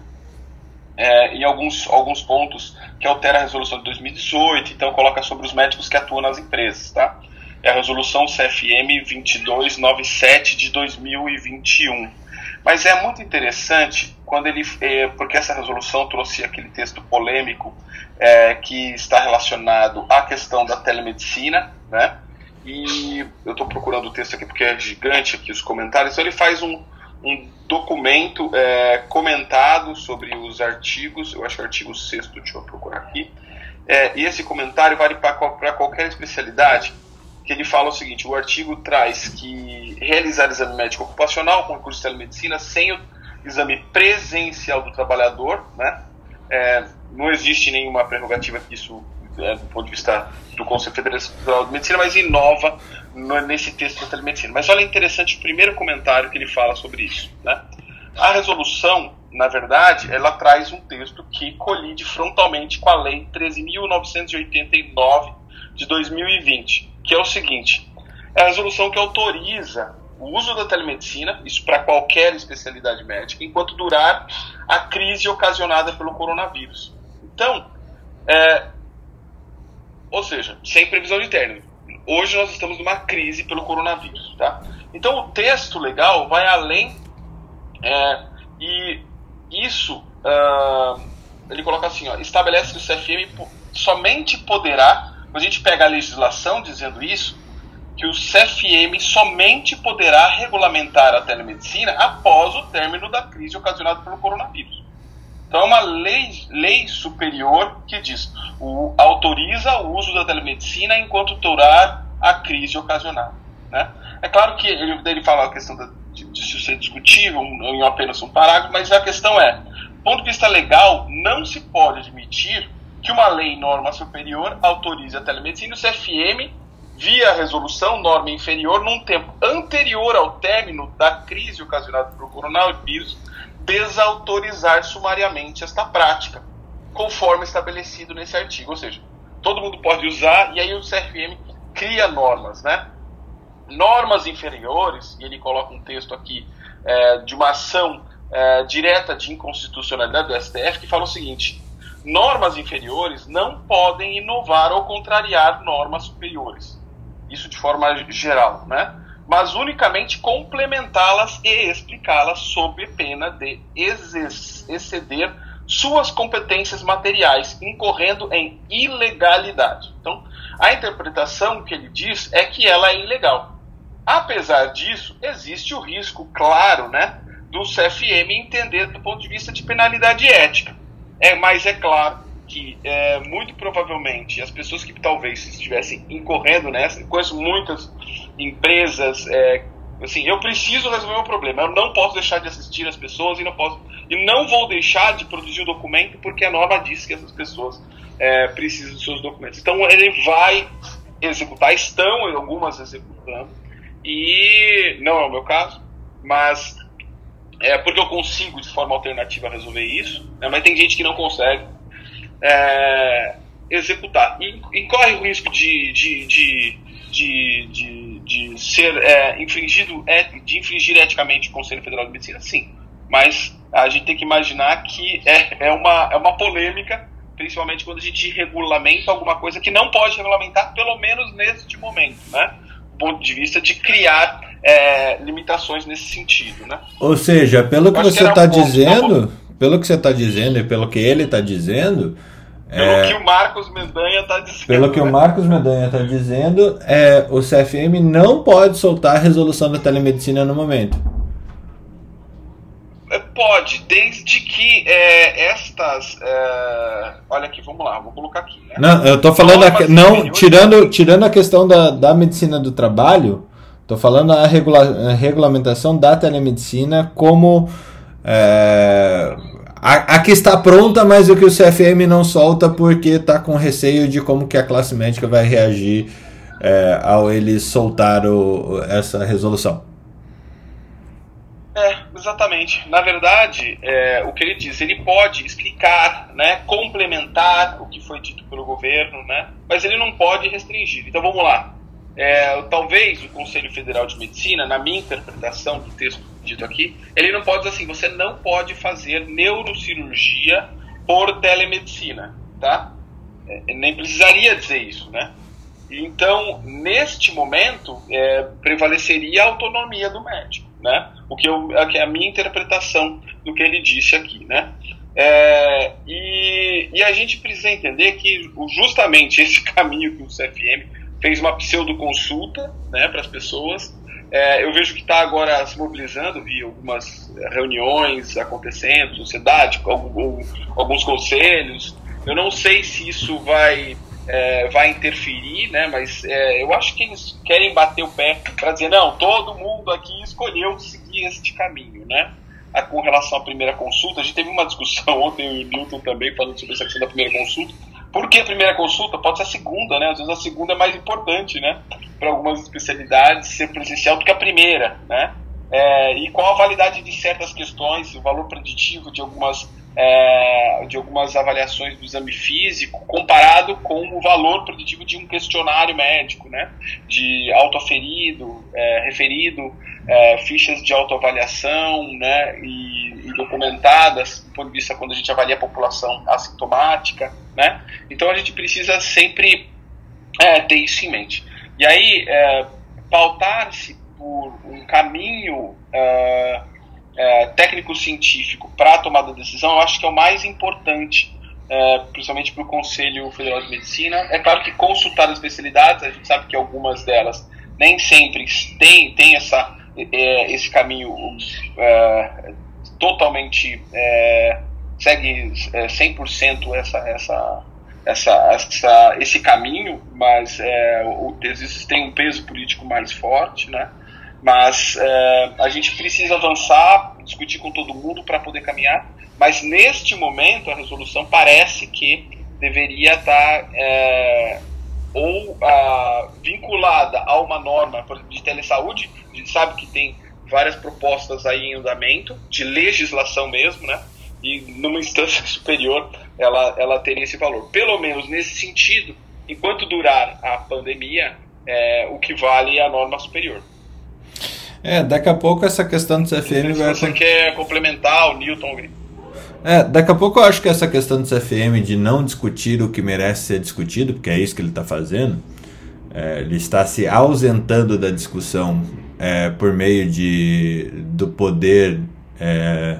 é, em alguns, alguns pontos que altera a resolução de 2018, então coloca sobre os médicos que atuam nas empresas, tá? É a resolução CFM 2297 de 2021. Mas é muito interessante quando ele, é, porque essa resolução trouxe aquele texto polêmico é, que está relacionado à questão da telemedicina, né? E eu estou procurando o texto aqui porque é gigante aqui os comentários. Então ele faz um, um documento é, comentado sobre os artigos, eu acho que é o artigo 6 deixa eu procurar aqui. É, e esse comentário vale para qualquer especialidade, que ele fala o seguinte: o artigo traz que realizar exame médico ocupacional com recurso de telemedicina sem o exame presencial do trabalhador, né? É, não existe nenhuma prerrogativa que isso, é, do ponto de vista do Conselho Federal de Medicina, mas inova no, nesse texto da telemedicina. Mas olha interessante o primeiro comentário que ele fala sobre isso. Né? A resolução, na verdade, ela traz um texto que colide frontalmente com a Lei 13.989 de 2020, que é o seguinte: é a resolução que autoriza o uso da telemedicina, isso para qualquer especialidade médica, enquanto durar a crise ocasionada pelo coronavírus. Então, é, ou seja, sem previsão de término. Hoje nós estamos numa crise pelo coronavírus, tá? Então o texto legal vai além é, e isso uh, ele coloca assim, ó, estabelece que o CFM somente poderá, quando a gente pega a legislação dizendo isso, que o CFM somente poderá regulamentar a telemedicina após o término da crise ocasionada pelo coronavírus. Então é uma lei, lei superior que diz, o, autoriza o uso da telemedicina enquanto durar a crise ocasionada. Né? É claro que ele, ele fala a questão da, de, isso ser discutível em apenas um parágrafo, mas a questão é, do ponto de vista legal, não se pode admitir que uma lei norma superior autorize a telemedicina e o CFM, via resolução norma inferior, num tempo anterior ao término da crise ocasionada pelo coronavírus, desautorizar sumariamente esta prática, conforme estabelecido nesse artigo. Ou seja, todo mundo pode usar e aí o CFM cria normas, né? Normas inferiores, e ele coloca um texto aqui é, de uma ação é, direta de inconstitucionalidade do STF que fala o seguinte: normas inferiores não podem inovar ou contrariar normas superiores. Isso de forma geral, né? Mas unicamente complementá-las e explicá-las sob pena de exceder suas competências materiais, incorrendo em ilegalidade. Então, a interpretação que ele diz é que ela é ilegal. Apesar disso, existe o risco, claro, né, do CFM entender do ponto de vista de penalidade ética. É, mas é claro que é, muito provavelmente as pessoas que talvez estivessem incorrendo nessa, conheço muitas empresas, é, assim, eu preciso resolver o problema, eu não posso deixar de assistir as pessoas e não posso e não vou deixar de produzir o documento porque a norma diz que essas pessoas é, precisam dos seus documentos. Então ele vai executar, estão algumas executando e não é o meu caso, mas é porque eu consigo de forma alternativa resolver isso, né, mas tem gente que não consegue é, executar. E, e, corre o risco de, de, de, de, de, de ser é, infringido, de infringir eticamente o Conselho Federal de Medicina? Sim. Mas a gente tem que imaginar que é, é, uma, é uma polêmica, principalmente quando a gente regulamenta alguma coisa que não pode regulamentar, pelo menos neste momento, né? Do ponto de vista de criar é, limitações nesse sentido, né? Ou seja, pelo que você está um dizendo, pelo que você está dizendo e pelo que ele está dizendo, pelo é, que o Marcos Mendanha está dizendo. Pelo que né? o Marcos Mendanha está dizendo, é, o CFM não pode soltar a resolução da telemedicina no momento. É, pode, desde que é, estas. É, olha aqui, vamos lá, vou colocar aqui. Né? Não, eu estou falando. A, não, tirando, tirando a questão da, da medicina do trabalho, estou falando a, regula, a regulamentação da telemedicina como. É, a, que está pronta, mas o que o CFM não solta porque está com receio de como que a classe médica vai reagir é, ao eles soltar o, essa resolução. É, exatamente. Na verdade, é, o que ele diz, ele pode explicar, né, complementar o que foi dito pelo governo, né, mas ele não pode restringir. Então vamos lá. É, talvez o Conselho Federal de Medicina, na minha interpretação do texto dito aqui, ele não pode dizer assim, você não pode fazer neurocirurgia por telemedicina, tá? É, nem precisaria dizer isso, né? Então, neste momento, é, prevaleceria a autonomia do médico, né? O que, eu, que é a minha interpretação do que ele disse aqui, né? É, e, e, a gente precisa entender que justamente esse (laughs) caminho que o CFM fez uma pseudo-consulta né, para as pessoas, é, eu vejo que está agora se mobilizando, vi algumas reuniões acontecendo, sociedade, alguns conselhos. Eu não sei se isso vai, é, vai interferir, né, mas é, eu acho que eles querem bater o pé para dizer: não, todo mundo aqui escolheu seguir este caminho. Né? com relação à primeira consulta, a gente teve uma discussão (laughs) ontem, o Newton também, falando sobre essa questão da primeira consulta. Por que a primeira consulta? Pode ser a segunda, né? Às vezes a segunda é mais importante, né? Para algumas especialidades ser presencial do que a primeira, né? É, e qual a validade de certas questões, o valor preditivo de algumas, é, de algumas avaliações do exame físico comparado com o valor preditivo de um questionário médico, né? De autoaferido, é, referido, é, fichas de autoavaliação, né? E, e documentadas de vista quando a gente avalia a população assintomática, né? Então a gente precisa sempre é, ter isso em mente. E aí, é, pautar-se por um caminho é, é técnico-científico para a tomada de decisão, eu acho que é o mais importante, é, principalmente para o Conselho Federal de Medicina. É claro que consultar as especialidades, a gente sabe que algumas delas nem sempre têm, têm essa, é, esse caminho totalmente segue é, 100% essa, essa, essa, essa, esse caminho, mas é, o, tem um peso político mais forte, né? Mas é, a gente precisa avançar, discutir com todo mundo para poder caminhar. Mas neste momento a resolução parece que deveria estar tá, é, ou a, vinculada a uma norma de telesaúde. A gente sabe que tem várias propostas aí em andamento, de legislação mesmo, né? E numa instância (laughs) superior ela, ela teria esse valor. Pelo menos nesse sentido, enquanto durar a pandemia, é, o que vale é a norma superior. É, daqui a pouco essa questão do CFM vai. Se você quer complementar o Newton. É, daqui a pouco eu acho que essa questão do CFM de não discutir o que merece ser discutido, porque é isso que ele está fazendo, é, ele está se ausentando da discussão é, por meio de, do poder é,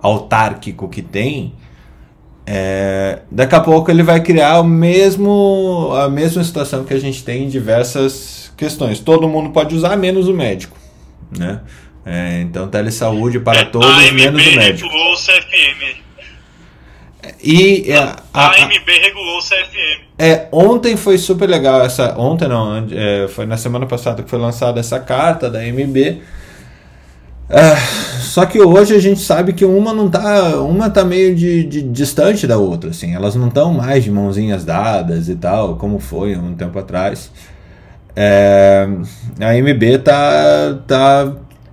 autárquico que tem, é, daqui a pouco ele vai criar o mesmo, a mesma situação que a gente tem em diversas questões. Todo mundo pode usar, menos o médico. Né? É, então, telesaúde para todos, a menos o médico. E a, a, a AMB regulou o CFM. É, ontem foi super legal essa. Ontem não, é, foi na semana passada que foi lançada essa carta da AMB. É, só que hoje a gente sabe que uma não tá. Uma tá meio de, de distante da outra, assim. Elas não estão mais de mãozinhas dadas e tal, como foi um tempo atrás. É, a MB tá, tá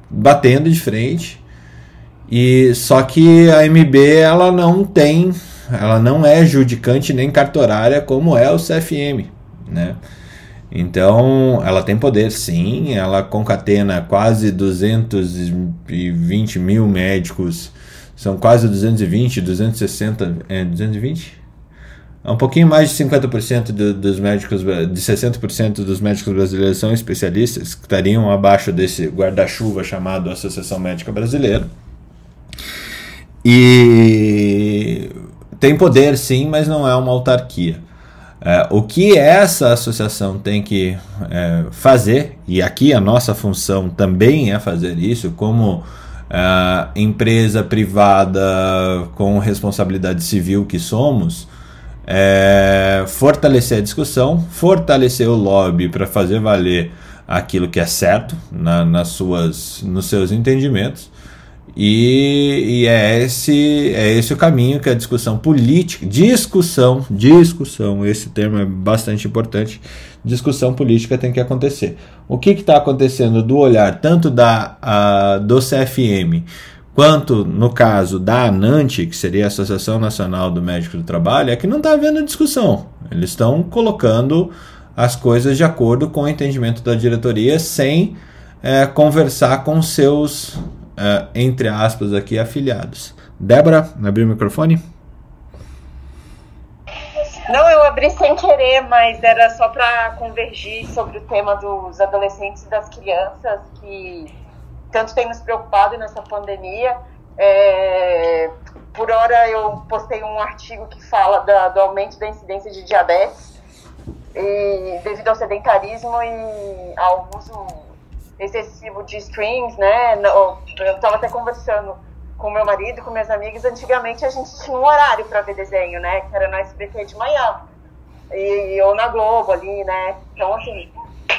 batendo de frente. E só que a MB ela não tem, ela não é judicante nem cartorária como é o CFM, né? Então, ela tem poder sim, ela concatena quase 220 mil médicos, são quase 220, 260, é 220? É um pouquinho mais de 50% do, dos médicos, de 60% dos médicos brasileiros são especialistas, que estariam abaixo desse guarda-chuva chamado Associação Médica Brasileira. E tem poder sim, mas não é uma autarquia. É, o que essa associação tem que é, fazer, e aqui a nossa função também é fazer isso, como é, empresa privada com responsabilidade civil que somos, é, fortalecer a discussão, fortalecer o lobby para fazer valer aquilo que é certo na, nas suas, nos seus entendimentos. E, e, é, esse, é esse o caminho que a discussão política, discussão, discussão, esse termo é bastante importante, discussão política tem que acontecer. O que está acontecendo do olhar tanto da, a, do CFM quanto no caso da ANANT, que seria a Associação Nacional do Médico do Trabalho, é que não está havendo discussão. Eles estão colocando as coisas de acordo com o entendimento da diretoria sem é, conversar com seus uh, entre aspas, aqui, afiliados. Débora, abriu o microfone? Não, eu abri sem querer, mas era só para convergir sobre o tema dos adolescentes e das crianças que tanto tem nos preocupado nessa pandemia. É, por hora eu postei um artigo que fala da, do aumento da incidência de diabetes e, devido ao sedentarismo e ao uso excessivo de streams, né? Eu estava até conversando com meu marido, com minhas amigas. Antigamente a gente tinha um horário para ver desenho, né? Que era no SBT de manhã. E, ou na Globo ali, né? Então, assim,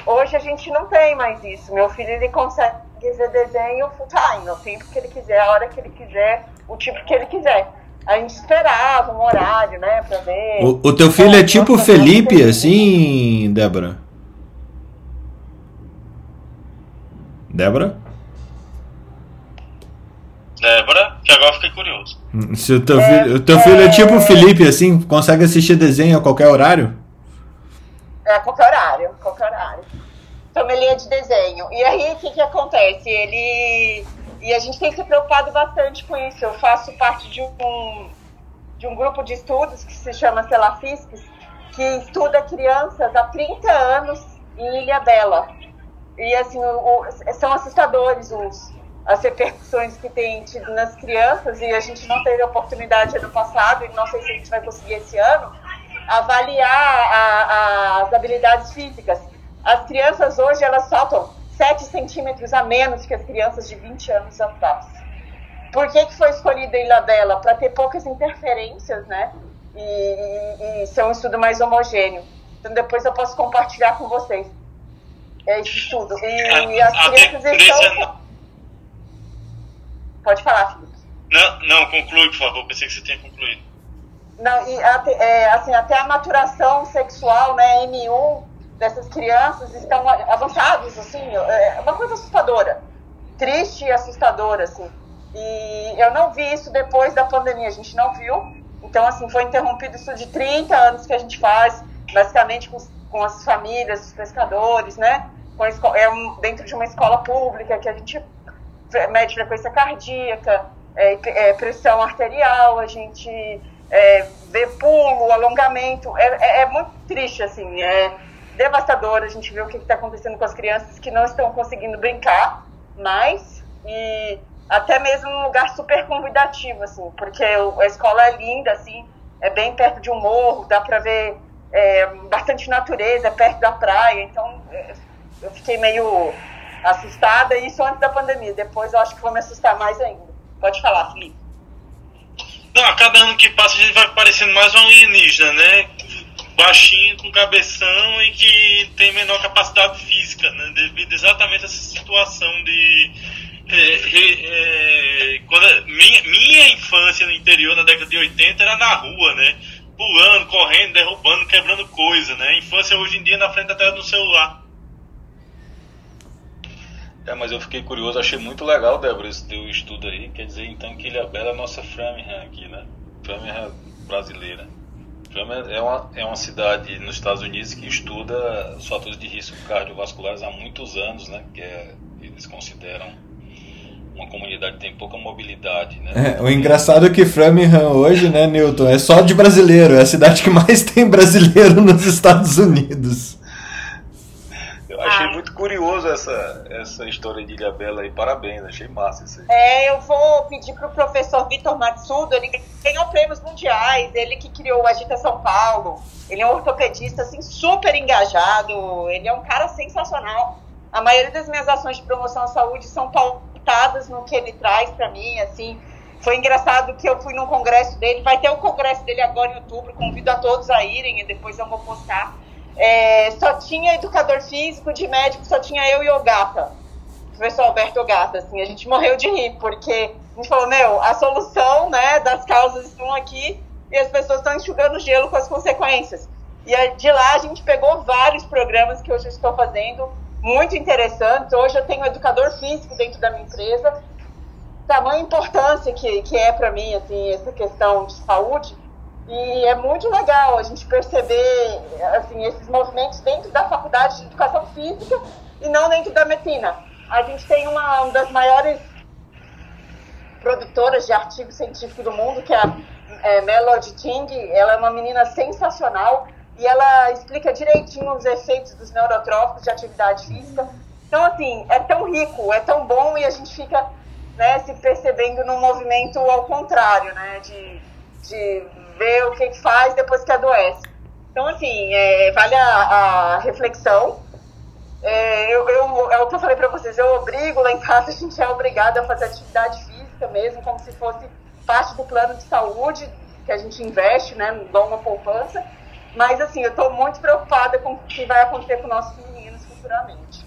hoje a gente não tem mais isso. Meu filho, ele consegue ver desenho full time, o tempo que ele quiser, a hora que ele quiser, o tipo que ele quiser. A gente esperava um horário, né, pra ver. O, o teu filho é, é tipo Felipe, assim, Débora? Débora? Débora, que agora fiquei curioso. Se o teu, é, filho, o teu filho é tipo o Felipe, assim, consegue assistir desenho a qualquer horário? É, a qualquer horário, qualquer horário. Sommelier de desenho. E aí, o que, que acontece? Ele. E a gente tem se preocupado bastante com isso. Eu faço parte de um, de um grupo de estudos que se chama Celafisques, que estuda crianças há 30 anos em Ilha Bela. E assim, o, o, são assustadores os, as repercussões que tem tido nas crianças, e a gente não teve a oportunidade ano passado, e não sei se a gente vai conseguir esse ano, avaliar a, a, as habilidades físicas. As crianças hoje, elas saltam 7 centímetros a menos que as crianças de 20 anos atrás. Por que, que foi escolhida a Ilha Bela? Para ter poucas interferências, né? E, e, e ser um estudo mais homogêneo. Então depois eu posso compartilhar com vocês. É esse estudo. E a, as crianças estão. Pode falar, Felipe. Não, não, conclui, por favor. Pensei que você tinha concluído. Não, e até, é, assim, até a maturação sexual, né, M1, dessas crianças estão avançados, assim, é uma coisa assustadora. Triste e assustadora, assim. E eu não vi isso depois da pandemia, a gente não viu. Então, assim, foi interrompido isso de 30 anos que a gente faz, basicamente com, com as famílias, os pescadores, né? Com é um, dentro de uma escola pública que a gente mede frequência cardíaca, é, é, pressão arterial, a gente é, vê pulo, alongamento. É, é, muito triste, assim, é devastador a gente ver o que está acontecendo com as crianças que não estão conseguindo brincar mais e até mesmo um lugar super convidativo, assim, porque a escola é linda, assim, é bem perto de um morro, dá para ver é, bastante natureza, perto da praia, então eu fiquei meio assustada, isso antes da pandemia, depois eu acho que vou me assustar mais ainda. Pode falar, Felipe. Não, a cada ano que passa a gente vai parecendo mais um alienígena, né? Baixinho, com cabeção e que tem menor capacidade física, né? Devido exatamente a essa situação de. É, é, quando minha, minha infância no interior, na década de 80, era na rua, né? Pulando, correndo, derrubando, quebrando coisa, né? Infância hoje em dia na frente da tela do celular. É, mas eu fiquei curioso, achei muito legal, Débora, esse teu estudo aí. Quer dizer, então, que Ilha Bela é a nossa Framingham aqui, né? Framingham brasileira. Framingham é uma, é uma cidade nos Estados Unidos que estuda os fatores de risco cardiovasculares há muitos anos, né? Que é, eles consideram uma comunidade que tem pouca mobilidade, né? É, o engraçado é que Framingham hoje, né, Newton, é só de brasileiro. É a cidade que mais (laughs) tem brasileiro nos Estados Unidos. Eu achei ah. muito curioso essa, essa história de Ilha Bela aí. Parabéns, achei massa isso aí. É, eu vou pedir pro professor Vitor Matsudo, ele ganhou prêmios mundiais, ele que criou o Agita São Paulo. Ele é um ortopedista, assim, super engajado, ele é um cara sensacional. A maioria das minhas ações de promoção à saúde são pautadas no que ele traz para mim, assim. Foi engraçado que eu fui num congresso dele, vai ter o um congresso dele agora em outubro, convido a todos a irem e depois eu vou postar é, só tinha educador físico, de médico só tinha eu e o Gata, o professor Alberto Gata, assim, a gente morreu de rir, porque a gente falou, meu, a solução, né, das causas estão aqui e as pessoas estão enxugando gelo com as consequências. E de lá a gente pegou vários programas que hoje eu estou fazendo, muito interessantes. Hoje eu tenho educador físico dentro da minha empresa, tamanha importância que, que é para mim, assim, essa questão de saúde, e é muito legal a gente perceber assim, esses movimentos dentro da faculdade de educação física e não dentro da medicina. A gente tem uma, uma das maiores produtoras de artigos científicos do mundo, que é a é, Melody Ting. Ela é uma menina sensacional e ela explica direitinho os efeitos dos neurotróficos de atividade física. Então, assim, é tão rico, é tão bom e a gente fica né, se percebendo num movimento ao contrário, né, de, de ver o que, faz depois que adoece. Então, assim, é, vale a, a reflexão. É, eu, eu, é o que eu falei para vocês, eu obrigo lá em casa, (laughs) a gente é obrigado a fazer atividade física mesmo, como se fosse parte do plano de saúde que a gente investe, né, dá uma poupança. Mas, assim, eu estou muito preocupada com o que vai acontecer com nossos meninos futuramente.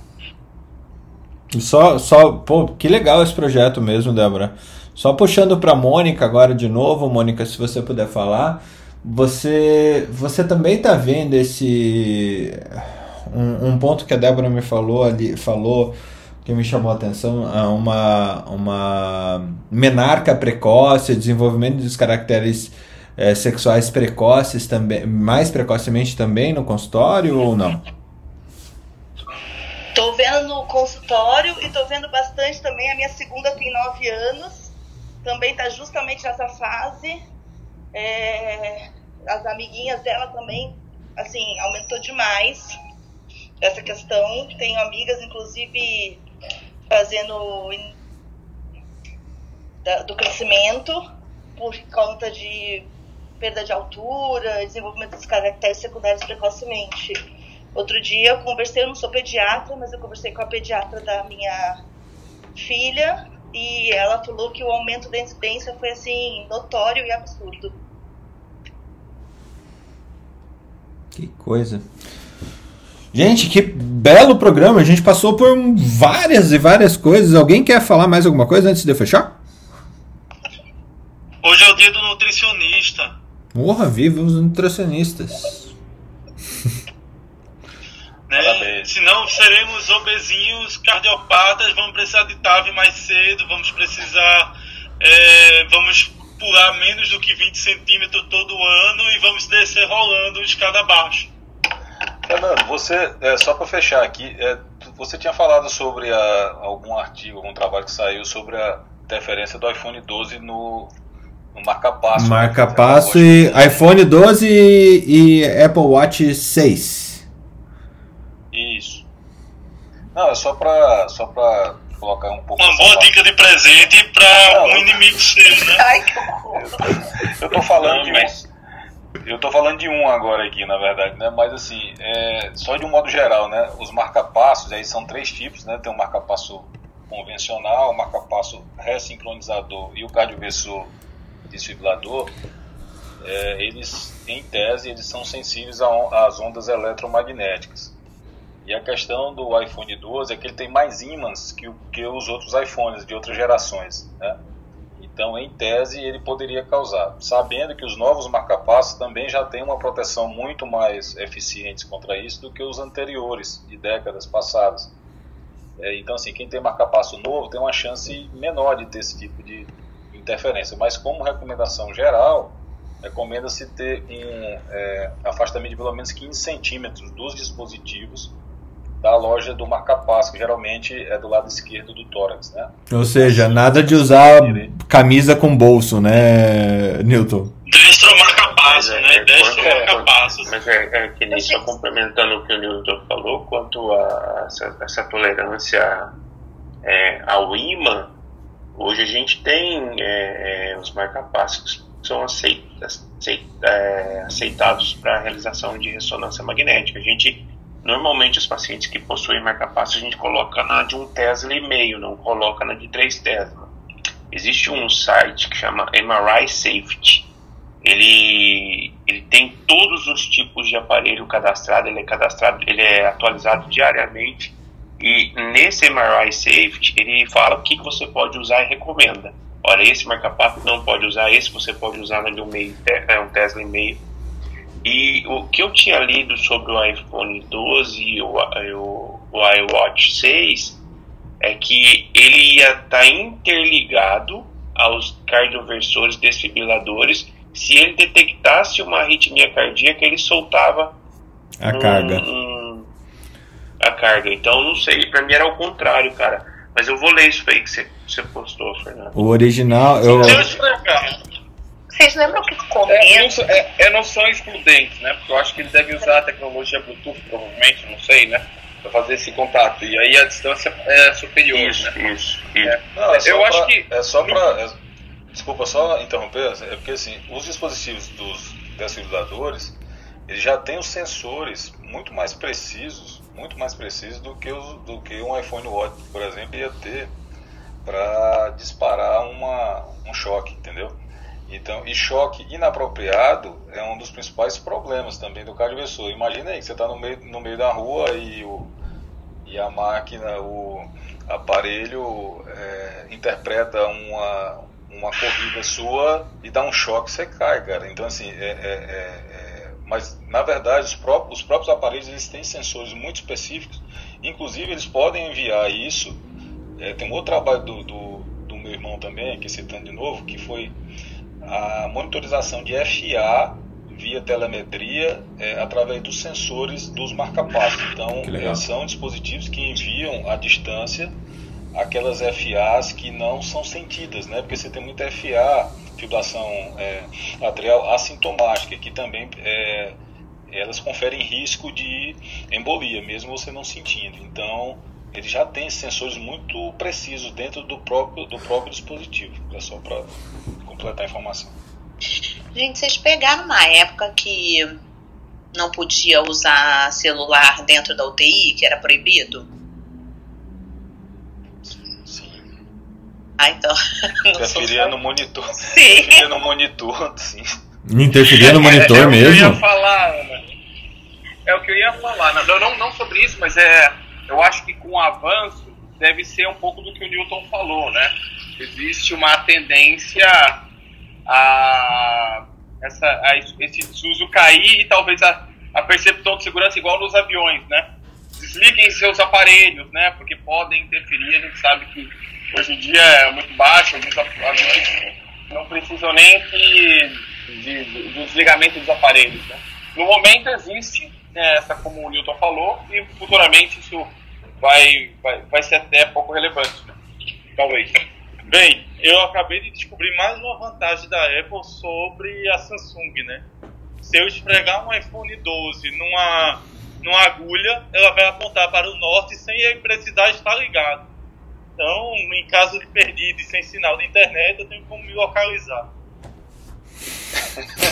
Só, só, pô, que legal esse projeto mesmo, Débora. Só puxando para Mônica agora de novo, Mônica, se você puder falar, você você também está vendo esse um, um, ponto que a Débora me falou ali, falou que me chamou a atenção, uma uma menarca precoce, desenvolvimento dos caracteres é, sexuais precoces também, mais precocemente também no consultório ou não? Tô vendo no consultório e tô vendo bastante também. A minha segunda tem nove anos também está justamente nessa fase. É, as amiguinhas dela também, assim, aumentou demais essa questão. Tenho amigas, inclusive, fazendo do crescimento por conta de perda de altura, desenvolvimento dos caracteres secundários precocemente. Outro dia eu conversei, eu não sou pediatra, mas eu conversei com a pediatra da minha filha e ela falou que o aumento da incidência foi assim notório e absurdo. Que coisa. Gente, que belo programa. A gente passou por várias e várias coisas. Alguém quer falar mais alguma coisa antes de eu fechar? Hoje é o dia do nutricionista. Porra, viva os nutricionistas. Né? Parabéns. Senão seremos obesinhos, cardiopatas, vamos precisar de TAV mais cedo, vamos precisar. é, vamos pular menos do que 20 centímetros todo ano e vamos descer rolando escada abaixo. Fernando, você, é, só para fechar aqui, é, você tinha falado sobre a- algum artigo, algum trabalho que saiu sobre a interferência do iPhone 12 no, no marca-passo. Marca-passo né? e iPhone 12 e, e Apple Watch 6. Isso. Não, é só para só pra colocar um pouco. Uma essa boa parte. dica de presente para Não, um inimigo seu, né? Ai, que horror. Eu tô falando Não, de mas- um. Eu tô falando de um agora aqui, na verdade, né? Mas assim, é, só de um modo geral, né? Os marca-passos, aí são três tipos, né? Tem o marca-passo convencional, o marca-passo ressincronizador e o cardioversor desfibrilador. É, eles, em tese, eles são sensíveis às ondas eletromagnéticas. E a questão do iPhone 12 é que ele tem mais ímãs que, que os outros iPhones de outras gerações, né? Então, em tese, ele poderia causar, sabendo que os novos marcapassos também já têm uma proteção muito mais eficiente contra isso do que os anteriores, de décadas passadas. É, então, assim, quem tem marcapasso novo tem uma chance menor de ter esse tipo de interferência. Mas, como recomendação geral, recomenda-se ter um é, afastamento de pelo menos 15 centímetros dos dispositivos da loja do marcapasso, que geralmente é do lado esquerdo do tórax, né? Ou seja, nada de usar camisa com bolso, né, Newton? Destro marca-passo, é- né? é Destro quanto- marca-passos. Mas é, é que nem só complementando o que o Newton falou, quanto a essa, essa tolerância é, ao imã, hoje a gente tem é, é, os marcapassos que são aceitas, aceit- é, aceitados para a realização de ressonância magnética. A gente, normalmente, os pacientes que possuem marcapassos, a gente coloca na de um Tesla e meio, não coloca na de 3 Tesla. Existe um site que chama MRI Safety, ele, ele tem todos os tipos de aparelho cadastrado, ele é cadastrado, ele é atualizado diariamente e nesse MRI Safety ele fala o que, que você pode usar e recomenda. Olha, esse marca-passo não pode usar, esse você pode usar na de um, meio, é, um Tesla e meio. E o que eu tinha lido sobre o iPhone 12 e o, o, o iWatch 6 é que ele ia estar interligado aos cardioversores desfibriladores se ele detectasse uma arritmia cardíaca, ele soltava A um- carga. um- a carga. Então, não sei, pra mim era o contrário, cara. Mas eu vou ler isso aí que você, você postou, Fernando. O original, eu, explicar. Vocês lembram que É, é, é, não são excludentes, né? Porque eu acho que ele deve usar a tecnologia Bluetooth, provavelmente, não sei, né? Pra fazer esse contato. E aí a distância é superior, Isso, né? isso, isso. É. Não, é Eu pra- acho que- É só pra. é- desculpa, só interromper, é porque assim, os dispositivos dos desfibriladores, eles já têm os sensores muito mais precisos, muito mais precisos do que, os, do que um iPhone Watch, por exemplo, ia ter para disparar uma, um choque, entendeu? Então, e choque inapropriado é um dos principais problemas também do cardioversor. Imagina aí que você está no meio, no meio da rua e, o, e a máquina, o aparelho é, interpreta uma, uma corrida sua e dá um choque, você cai, cara. Então, assim, é, é- é- é- mas na verdade os próprios, os próprios aparelhos eles têm sensores muito específicos, inclusive eles podem enviar isso. é, tem um outro trabalho do, do, do meu irmão também, aqui citando de novo, que foi a monitorização de FA via telemetria é, através dos sensores dos marca-passos. Então, é, são dispositivos que enviam à distância aquelas FAs que não são sentidas, né? Porque você tem muita FA, fibrilação é, atrial assintomática, que também é, elas conferem risco de embolia, mesmo você não sentindo. Então, ele já tem sensores muito precisos dentro do próprio, do próprio dispositivo. É só para completar a informação. Gente, vocês pegaram uma época que não podia usar celular dentro da UTI, que era proibido? Sim. Ah, então. (laughs) Interferia no monitor. Sim. Interferia no monitor, (laughs) sim. interferia no monitor É, é o que Eu ia mesmo? falar, Ana. É o que eu ia falar. Não, não, não sobre isso, mas é. Eu acho que com o avanço deve ser um pouco do que o Newton falou, né? Existe uma tendência a, essa, a esse desuso cair e talvez a, a percepção de segurança igual nos aviões, né? Desliguem seus aparelhos, né? Porque podem interferir. A gente sabe que hoje em dia é muito baixo, os aviões não precisam nem que de, do desligamento dos aparelhos. Né? No momento existe né, essa, como o Newton falou, e futuramente isso vai, vai, vai ser até pouco relevante. Né? Talvez. Bem, eu acabei de descobrir mais uma vantagem da Apple sobre a Samsung, né? Se eu esfregar um iPhone 12 numa, numa agulha, ela vai apontar para o norte sem precisar estar ligado. Então, em caso de perdido e sem sinal de internet, eu tenho como me localizar.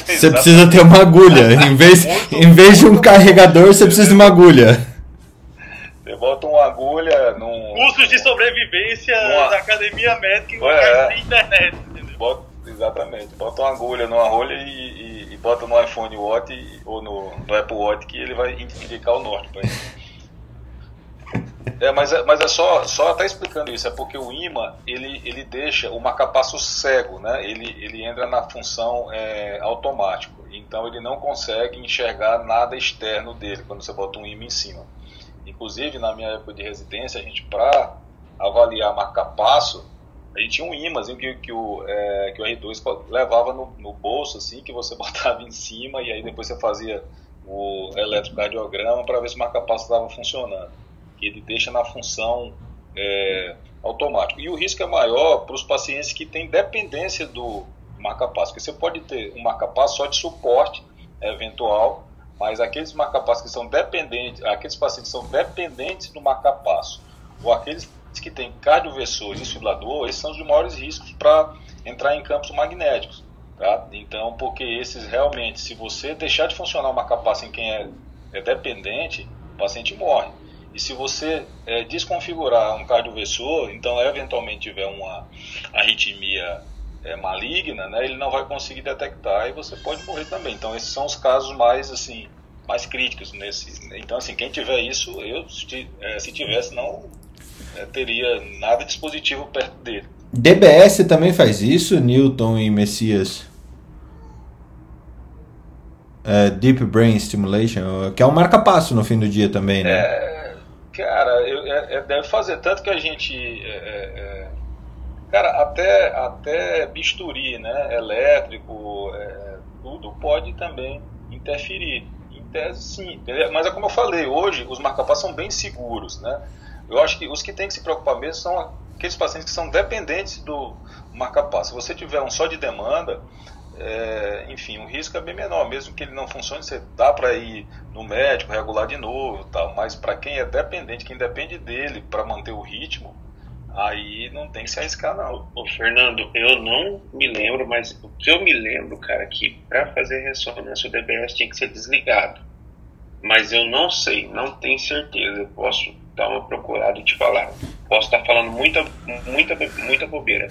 Você precisa ter uma agulha. Em vez, (laughs) em vez de um carregador, você precisa de uma agulha. Bota uma agulha num. Cursos de sobrevivência numa... da academia médica em lugares é. sem internet. Bota, exatamente. Bota uma agulha numa rolha e, e, e bota no iPhone Watch ou no, no, Apple Watch que ele vai indicar o norte pra (laughs) É, mas, é, mas é só, só até explicando isso, é porque o imã, ele, ele deixa o marcapasso cego, né? Ele, ele entra na função é, automático, então ele não consegue enxergar nada externo dele quando você bota um imã em cima. Inclusive, na minha época de residência, a gente, para avaliar marcapasso, a gente tinha um assim, que, que, o, é, que o R2 levava no, no bolso, assim, que você (laughs) botava em cima e aí depois você fazia o eletrocardiograma para ver se o marcapasso estava funcionando ele deixa na função é, automática. E o risco é maior para os pacientes que têm dependência do marcapasso, porque você pode ter um marcapasso só de suporte eventual, mas aqueles marcapassos que são dependentes, aqueles pacientes que são dependentes do marcapasso, ou aqueles que têm cardioversor e desfibrilador, esses são os maiores riscos para entrar em campos magnéticos. Tá? Então, porque esses realmente, se você deixar de funcionar o marcapasso em quem é, é dependente, o paciente morre. E se você é, desconfigurar um cardioversor, então eventualmente tiver uma arritmia é, maligna, né, ele não vai conseguir detectar e você pode morrer também. Então esses são os casos mais assim mais críticos nesse. Então assim quem tiver isso, eu se, é, se tivesse não é, teria nada dispositivo perto dele. DBS também faz isso, Newton e Messias? É, Deep Brain Stimulation, que é um marca-passo no fim do dia também, né? É, Cara, eu, é, deve fazer. Tanto que a gente. Cara, até, até bisturi, né? Elétrico, é, tudo pode também interferir. Em tese, sim. Mas é como eu falei, hoje os marca-passos são bem seguros, né? Eu acho que os que têm que se preocupar mesmo são aqueles pacientes que são dependentes do marca-passo. Se você tiver um só de demanda, é, enfim, o risco é bem menor, mesmo que ele não funcione, você dá para ir no médico, regular de novo, tal, mas para quem é dependente, quem depende dele para manter o ritmo, aí não tem que se arriscar não. Ô, Fernando, eu não me lembro, mas o que eu me lembro, cara, que para fazer ressonância o DBS tinha que ser desligado. Mas eu não sei, não tenho certeza, eu posso dar uma procurada e te falar. Posso estar falando muita, muita, muita bobeira.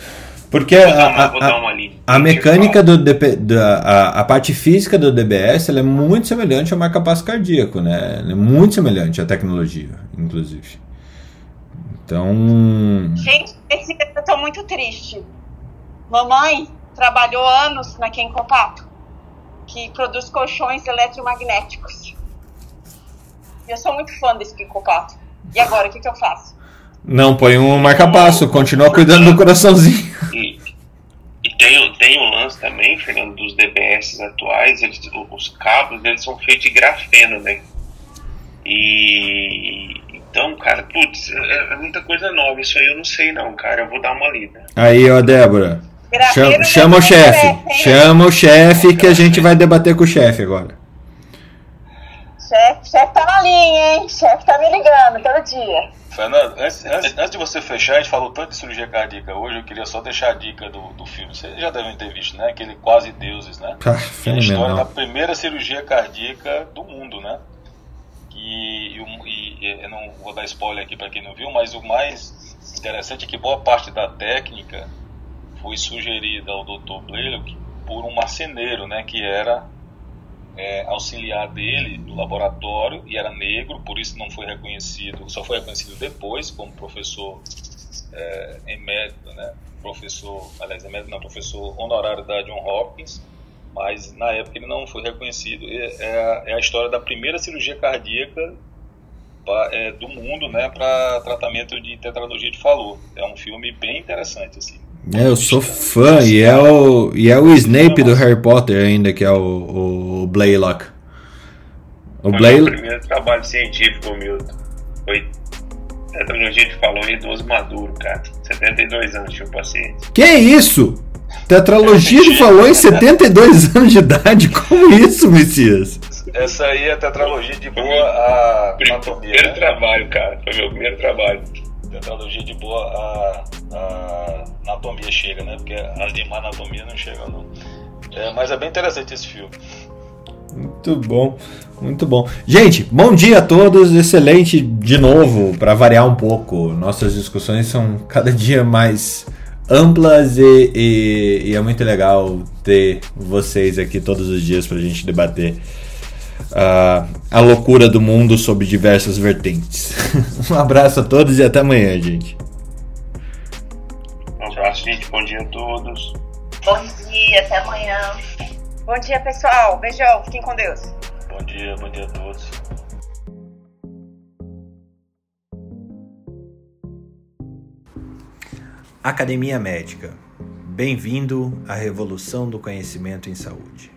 Porque a, uma, a, a mecânica do DP, da, a, a, parte física do DBS é muito semelhante ao marca-passo cardíaco, né? é muito semelhante à tecnologia, inclusive. Então. Gente, esse eu tô muito triste. Mamãe trabalhou anos na Quem Contato, que produz colchões eletromagnéticos. Eu sou muito fã desse Quem Contato. E agora, o que, que eu faço? Não, põe um marca-passo, continua cuidando do coraçãozinho. E, e tem, tem um lance também, Fernando, dos DBS atuais, eles, os cabos eles são feitos de grafeno, né? E então, cara, putz, é, é muita coisa nova. Isso aí eu não sei não, cara. Eu vou dar uma lida. Aí, ó, Débora. Chama, chama o chefe. Chama o chefe que a gente vai debater com o chefe agora. Chefe, chefe tá na linha, hein? Chefe tá me ligando todo dia. Fernando, antes, antes, antes, de você fechar, a gente falou tanto de cirurgia cardíaca hoje, eu queria só deixar a dica do, do filme. Vocês já devem ter visto, né? Aquele Quase Deuses, né? Ah, é a história da primeira cirurgia cardíaca do mundo, né? E, e, e eu não vou dar spoiler aqui para quem não viu, mas o mais interessante é que boa parte da técnica foi sugerida ao Dr. Blaylock por um marceneiro, né? Que era é, auxiliar dele no laboratório e era negro, por isso não foi reconhecido, só foi reconhecido depois como professor é, emérito, né? Professor, aliás, emérito não, professor honorário da John Hopkins, mas na época ele não foi reconhecido. É, a, é a história da primeira cirurgia cardíaca pra, é, do mundo, né, para tratamento de tetralogia de Fallot. É um filme bem interessante, assim. É, eu sou fã, e é o, e é o Snape do Harry Potter ainda, que é o, o Blaylock. O Blaylock... meu primeiro trabalho científico, Milton, foi tetralogia de Fallot em idoso maduro, cara. 72 anos tinha o paciente. Que isso? Tetralogia de Fallot em 72 anos de idade? Como isso, Messias? Essa aí é a tetralogia de boa a anatomia. Primeiro né? trabalho, cara. Foi meu primeiro trabalho. Tetralogia de boa a, a anatomia chega, né? Porque as de má anatomia não chegam, não. É, mas é bem interessante esse filme. Muito bom, muito bom. Gente, bom dia a todos. Excelente de novo, para variar um pouco. Nossas discussões são cada dia mais amplas e, e, e, é muito legal ter vocês aqui todos os dias para a gente debater uh, a loucura do mundo sob diversas vertentes. (laughs) um abraço a todos e até amanhã, gente. Um abraço, gente. Bom dia a todos. Bom dia, até amanhã. Bom dia, pessoal. Beijão. Fiquem com Deus. Bom dia, bom dia a todos. Academia Médica. Bem-vindo à revolução do conhecimento em saúde.